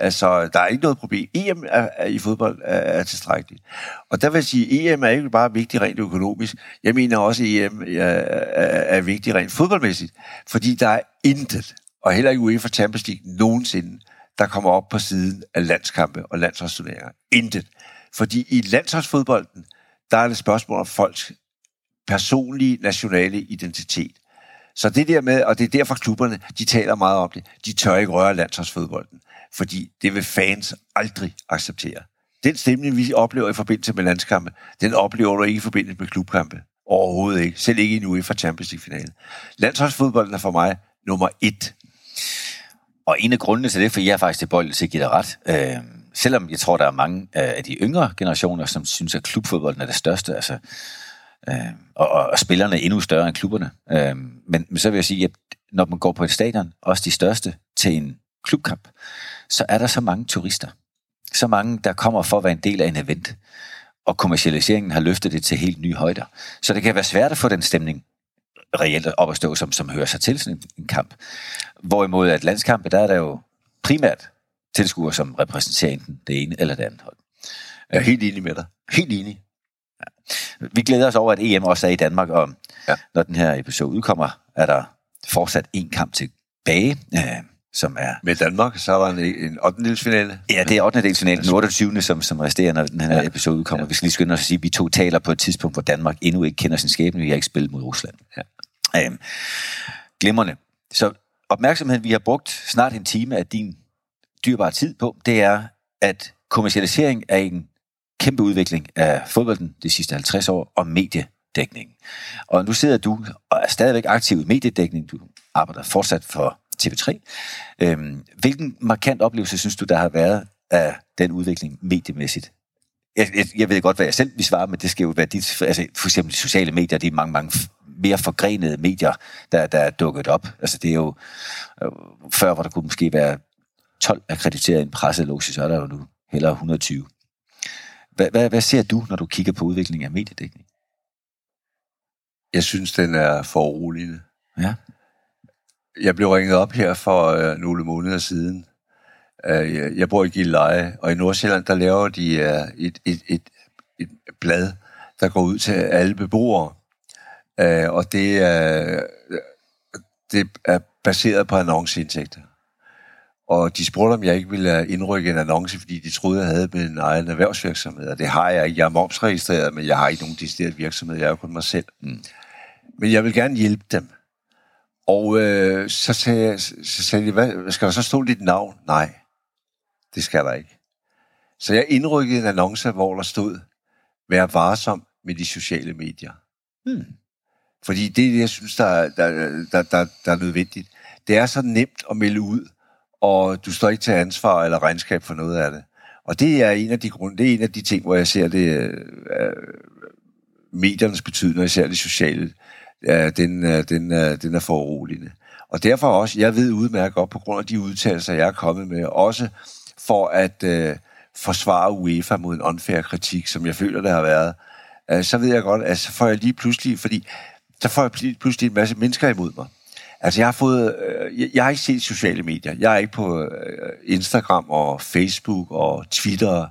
Altså, der er ikke noget problem. EM er, er, i fodbold er, er tilstrækkeligt. Og der vil jeg sige, EM er ikke bare vigtig rent økonomisk. Jeg mener også, at EM øh, er, er, er vigtig rent fodboldmæssigt. Fordi der er intet, og heller ikke UEFA Champions League nogensinde, der kommer op på siden af landskampe og landsholdsturneringer. Intet. Fordi i landsholdsfodbolden, der er det spørgsmål om folks personlige nationale identitet. Så det der med, og det er derfor klubberne, de taler meget om det, de tør ikke røre landsholdsfodbolden fordi det vil fans aldrig acceptere. Den stemning, vi oplever i forbindelse med landskampe, den oplever du ikke i forbindelse med klubkampe. Overhovedet ikke. Selv ikke i en UEFA Champions League-finale. Landsholdsfodbolden er for mig nummer et. Og en af grundene til det, for jeg er faktisk tilbøjelig til at give dig ret, øh, selvom jeg tror, der er mange øh, af de yngre generationer, som synes, at klubfodbolden er det største, altså, øh, og, og, spillerne er endnu større end klubberne. Øh, men, men så vil jeg sige, at når man går på et stadion, også de største, til en klubkamp, så er der så mange turister. Så mange, der kommer for at være en del af en event. Og kommercialiseringen har løftet det til helt nye højder. Så det kan være svært at få den stemning reelt op at stå, som, som hører sig til sådan en kamp. Hvorimod at landskampe, der er der jo primært tilskuere, som repræsenterer enten det ene eller det andet hold. Jeg er helt enig med dig. Helt enig. Vi glæder os over, at EM også er i Danmark, og ja. når den her episode udkommer, er der fortsat en kamp tilbage som er... Med Danmark, så var der en, en 8. finale. Ja, det er 8. finale, den 28. som, som resterer, når den her ja. episode kommer. Ja. Vi skal lige skynde os at sige, at vi to taler på et tidspunkt, hvor Danmark endnu ikke kender sin skæbne. Vi har ikke spillet mod Rusland. Ja. Øhm, glimrende. Så opmærksomheden, vi har brugt snart en time af din dyrbare tid på, det er, at kommercialisering er en kæmpe udvikling af fodbolden de sidste 50 år og mediedækningen. Og nu sidder du og er stadigvæk aktiv i mediedækningen. Du arbejder fortsat for TV3. Øhm, hvilken markant oplevelse synes du, der har været af den udvikling mediemæssigt? Jeg, jeg, jeg ved godt, hvad jeg selv vil svare, men det skal jo være dit, altså for eksempel sociale medier, det er mange, mange mere forgrenede medier, der, der er dukket op. Altså det er jo, øh, før hvor der kunne måske være 12 akkrediterede i en presseloge, så er der jo nu hellere 120. Hvad, hvad, hvad ser du, når du kigger på udviklingen af mediedækning? Jeg synes, den er for uroligende. Ja. Jeg blev ringet op her for øh, nogle måneder siden. Øh, jeg, bor i Gilleleje, og i Nordsjælland, der laver de øh, et, et, et, et blad, der går ud til alle beboere. Øh, og det er, det er baseret på annonceindtægter. Og de spurgte, om jeg ikke ville indrykke en annonce, fordi de troede, jeg havde min egen erhvervsvirksomhed. Og det har jeg ikke. Jeg er momsregistreret, men jeg har ikke nogen decideret virksomhed. Jeg er jo kun mig selv. Mm. Men jeg vil gerne hjælpe dem. Og øh, så sagde, jeg, så sagde de, hvad, skal der så stå dit navn? Nej, det skal der ikke. Så jeg indrykkede en annonce, hvor der stod, vær varsom med de sociale medier. Hmm. Fordi det er det, jeg synes, der, der, der, der, der er nødvendigt. Det er så nemt at melde ud, og du står ikke til ansvar eller regnskab for noget af det. Og det er en af de grunde, det er en af de ting, hvor jeg ser det øh, øh mediernes betydning, især det sociale, øh, den, øh, den, øh, den er foruroligende. Og derfor også, jeg ved udmærket godt, på grund af de udtalelser, jeg er kommet med, også for at øh, forsvare UEFA mod en unfair kritik, som jeg føler, det har været, øh, så ved jeg godt, at så får jeg lige pludselig, fordi så får jeg pludselig en masse mennesker imod mig. Altså, jeg har fået... Øh, jeg, har ikke set sociale medier. Jeg er ikke på øh, Instagram og Facebook og Twitter.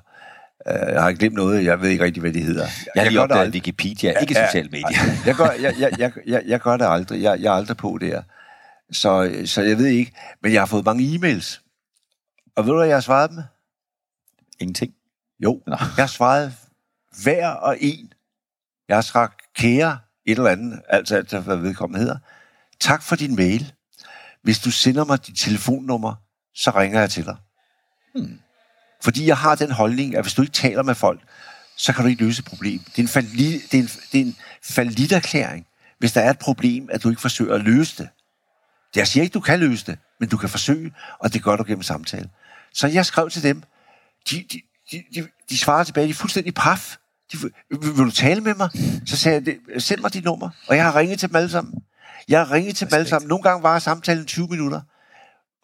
Øh, jeg har glemt noget. Jeg ved ikke rigtig, hvad det hedder. Jeg, jeg har lige opdaget Wikipedia, ikke ja, sociale medier. jeg, gør, jeg, jeg, jeg, jeg, jeg gør det aldrig. Jeg, jeg er aldrig på der. Så, så jeg ved ikke. Men jeg har fået mange e-mails. Og ved du, hvad jeg har svaret dem? Ingenting. Jo, Nå. jeg har svaret hver og en. Jeg har sagt kære et eller andet, altså alt, hvad vedkommende hedder. Tak for din mail. Hvis du sender mig dit telefonnummer, så ringer jeg til dig. Hmm. Fordi jeg har den holdning, at hvis du ikke taler med folk, så kan du ikke løse et problem. Det er en, fali, det er en, det er en faliderklæring, hvis der er et problem, at du ikke forsøger at løse det. Jeg siger ikke, du kan løse det, men du kan forsøge, og det gør du gennem samtale. Så jeg skrev til dem, de, de, de, de, de svarer tilbage, de er fuldstændig paf. De, vil, vil du tale med mig? Så sagde jeg, send mig dit nummer, og jeg har ringet til dem alle sammen. Jeg ringet til dem alle sammen. Nogle gange var samtalen 20 minutter.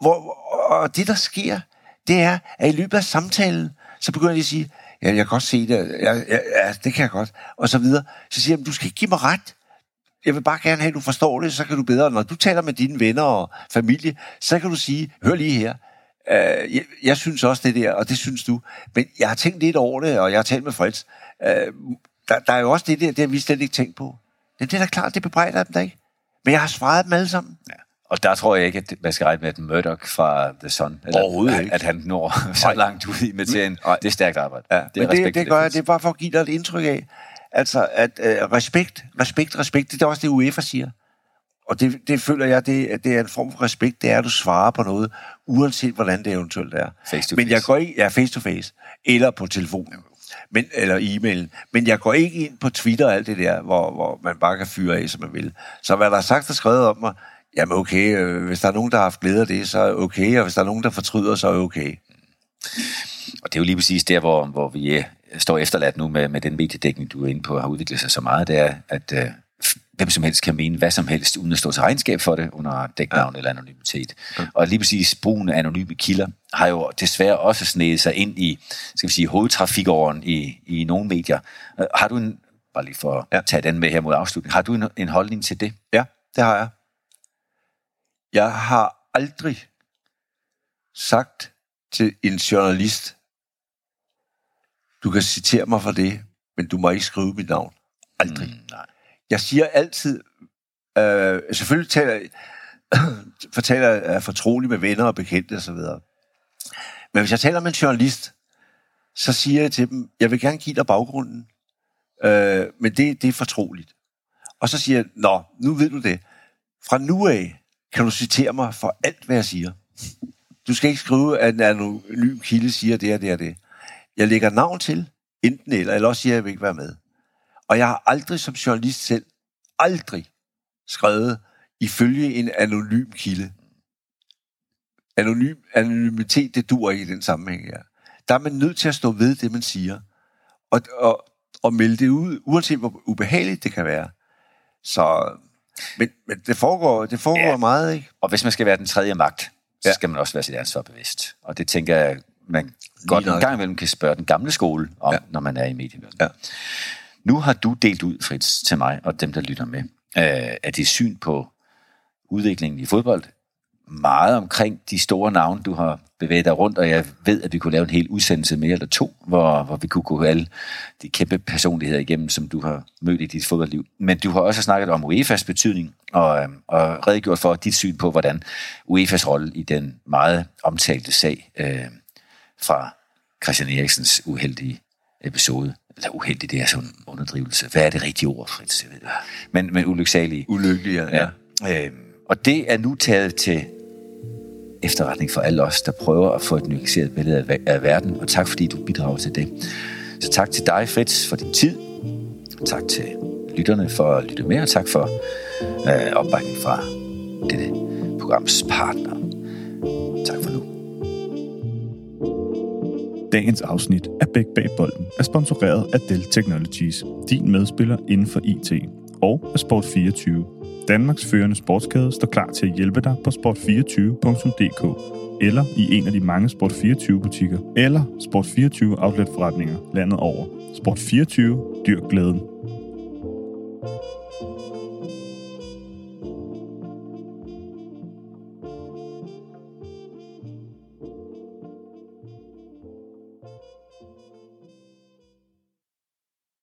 Hvor, og det, der sker, det er, at i løbet af samtalen, så begynder de at sige, ja, jeg kan godt se det, ja, ja, ja det kan jeg godt, og så videre. Så siger jeg, du skal ikke give mig ret. Jeg vil bare gerne have, at du forstår det, så kan du bedre. Når du taler med dine venner og familie, så kan du sige, hør lige her, Uh, jeg, jeg synes også det der, og det synes du. Men jeg har tænkt lidt over det, og jeg har talt med Freds. Uh, der, der er jo også det der, det har vi slet ikke tænkt på. Men det er da klart, det bebrejder dem da ikke. Men jeg har svaret dem alle sammen. Ja. Og der tror jeg ikke, at man skal regne med, at Murdoch fra The Sun, eller Overhovedet at, ikke. at han når så langt ud i materien. Det er stærkt arbejde. Ja. Det, er Men det, det gør jeg, det er bare for at give dig et indtryk af, altså at uh, respekt, respekt, respekt, det er også det, UEFA siger. Og det, det føler jeg, det, det er en form for respekt, det er, at du svarer på noget, uanset hvordan det eventuelt er. Face to Men face. jeg går ikke, ja, face to face, eller på telefonen, men, eller e-mailen. Men jeg går ikke ind på Twitter og alt det der, hvor, hvor man bare kan fyre af, som man vil. Så hvad der er sagt og skrevet om mig, jamen okay, øh, hvis der er nogen, der har haft glæde af det, så er okay, og hvis der er nogen, der fortryder, så er okay. Og det er jo lige præcis der, hvor, hvor vi øh, står efterladt nu med, med den mediedækning, du er inde på, har udviklet sig så meget, det er, at øh, hvem som helst kan mene hvad som helst, uden at stå til regnskab for det under dæknavn ja. eller anonymitet. Ja. Og lige præcis brugen af anonyme kilder har jo desværre også snedet sig ind i, skal vi sige, hovedtrafikåren i, i nogle medier. Øh, Har du en, bare lige for at tage den med her mod afslutning, har du en, en holdning til det? Ja, det har jeg. Jeg har aldrig sagt til en journalist, du kan citere mig for det, men du må ikke skrive mit navn. Aldrig. Mm, nej. Jeg siger altid, øh, selvfølgelig taler, fortæller jeg fortroligt med venner og bekendte osv. Men hvis jeg taler med en journalist, så siger jeg til dem, jeg vil gerne give dig baggrunden, øh, men det, det er fortroligt. Og så siger jeg, nå, nu ved du det. Fra nu af kan du citere mig for alt, hvad jeg siger. Du skal ikke skrive, at en anonym kilde siger det og det og det. Jeg lægger navn til, enten eller, eller også siger jeg, at jeg vil ikke være med. Og jeg har aldrig som journalist selv, aldrig skrevet ifølge en anonym kilde. Anonym, anonymitet, det dur ikke i den sammenhæng her. Der er man nødt til at stå ved det, man siger. Og, og, og melde det ud, uanset hvor ubehageligt det kan være. Så, men, men det foregår, det foregår ja. meget, ikke? Og hvis man skal være den tredje magt, så ja. skal man også være sit ansvar bevidst. Og det tænker jeg, man Lige godt nok. en gang imellem kan spørge den gamle skole om, ja. når man er i medieverdenen. Ja. Nu har du delt ud, Fritz, til mig og dem, der lytter med, øh, at dit syn på udviklingen i fodbold meget omkring de store navne, du har bevæget dig rundt, og jeg ved, at vi kunne lave en hel udsendelse mere eller to, hvor, hvor vi kunne gå alle de kæmpe personligheder igennem, som du har mødt i dit fodboldliv. Men du har også snakket om UEFA's betydning, og, øh, og redegjort for dit syn på, hvordan UEFA's rolle i den meget omtalte sag øh, fra Christian Eriksens uheldige episode eller uheldig, det er sådan en underdrivelse. Hvad er det rigtige ord, Fritz? Jeg ved det. Men, men ulyksalige. Ulykkelige, ja. ja. Øh, og det er nu taget til efterretning for alle os, der prøver at få et nuanceret billede af verden, og tak fordi du bidrager til det. Så tak til dig, Fritz, for din tid. Tak til lytterne for at lytte med, og tak for øh, opbakning fra dette programs partner. Tak for nu. Dagens afsnit af Bæk Bag Bolden er sponsoreret af Dell Technologies, din medspiller inden for IT, og af Sport24, Danmarks førende sportskæde står klar til at hjælpe dig på sport24.dk eller i en af de mange Sport24 butikker eller Sport24 outlet forretninger landet over. Sport24, dyr glæden.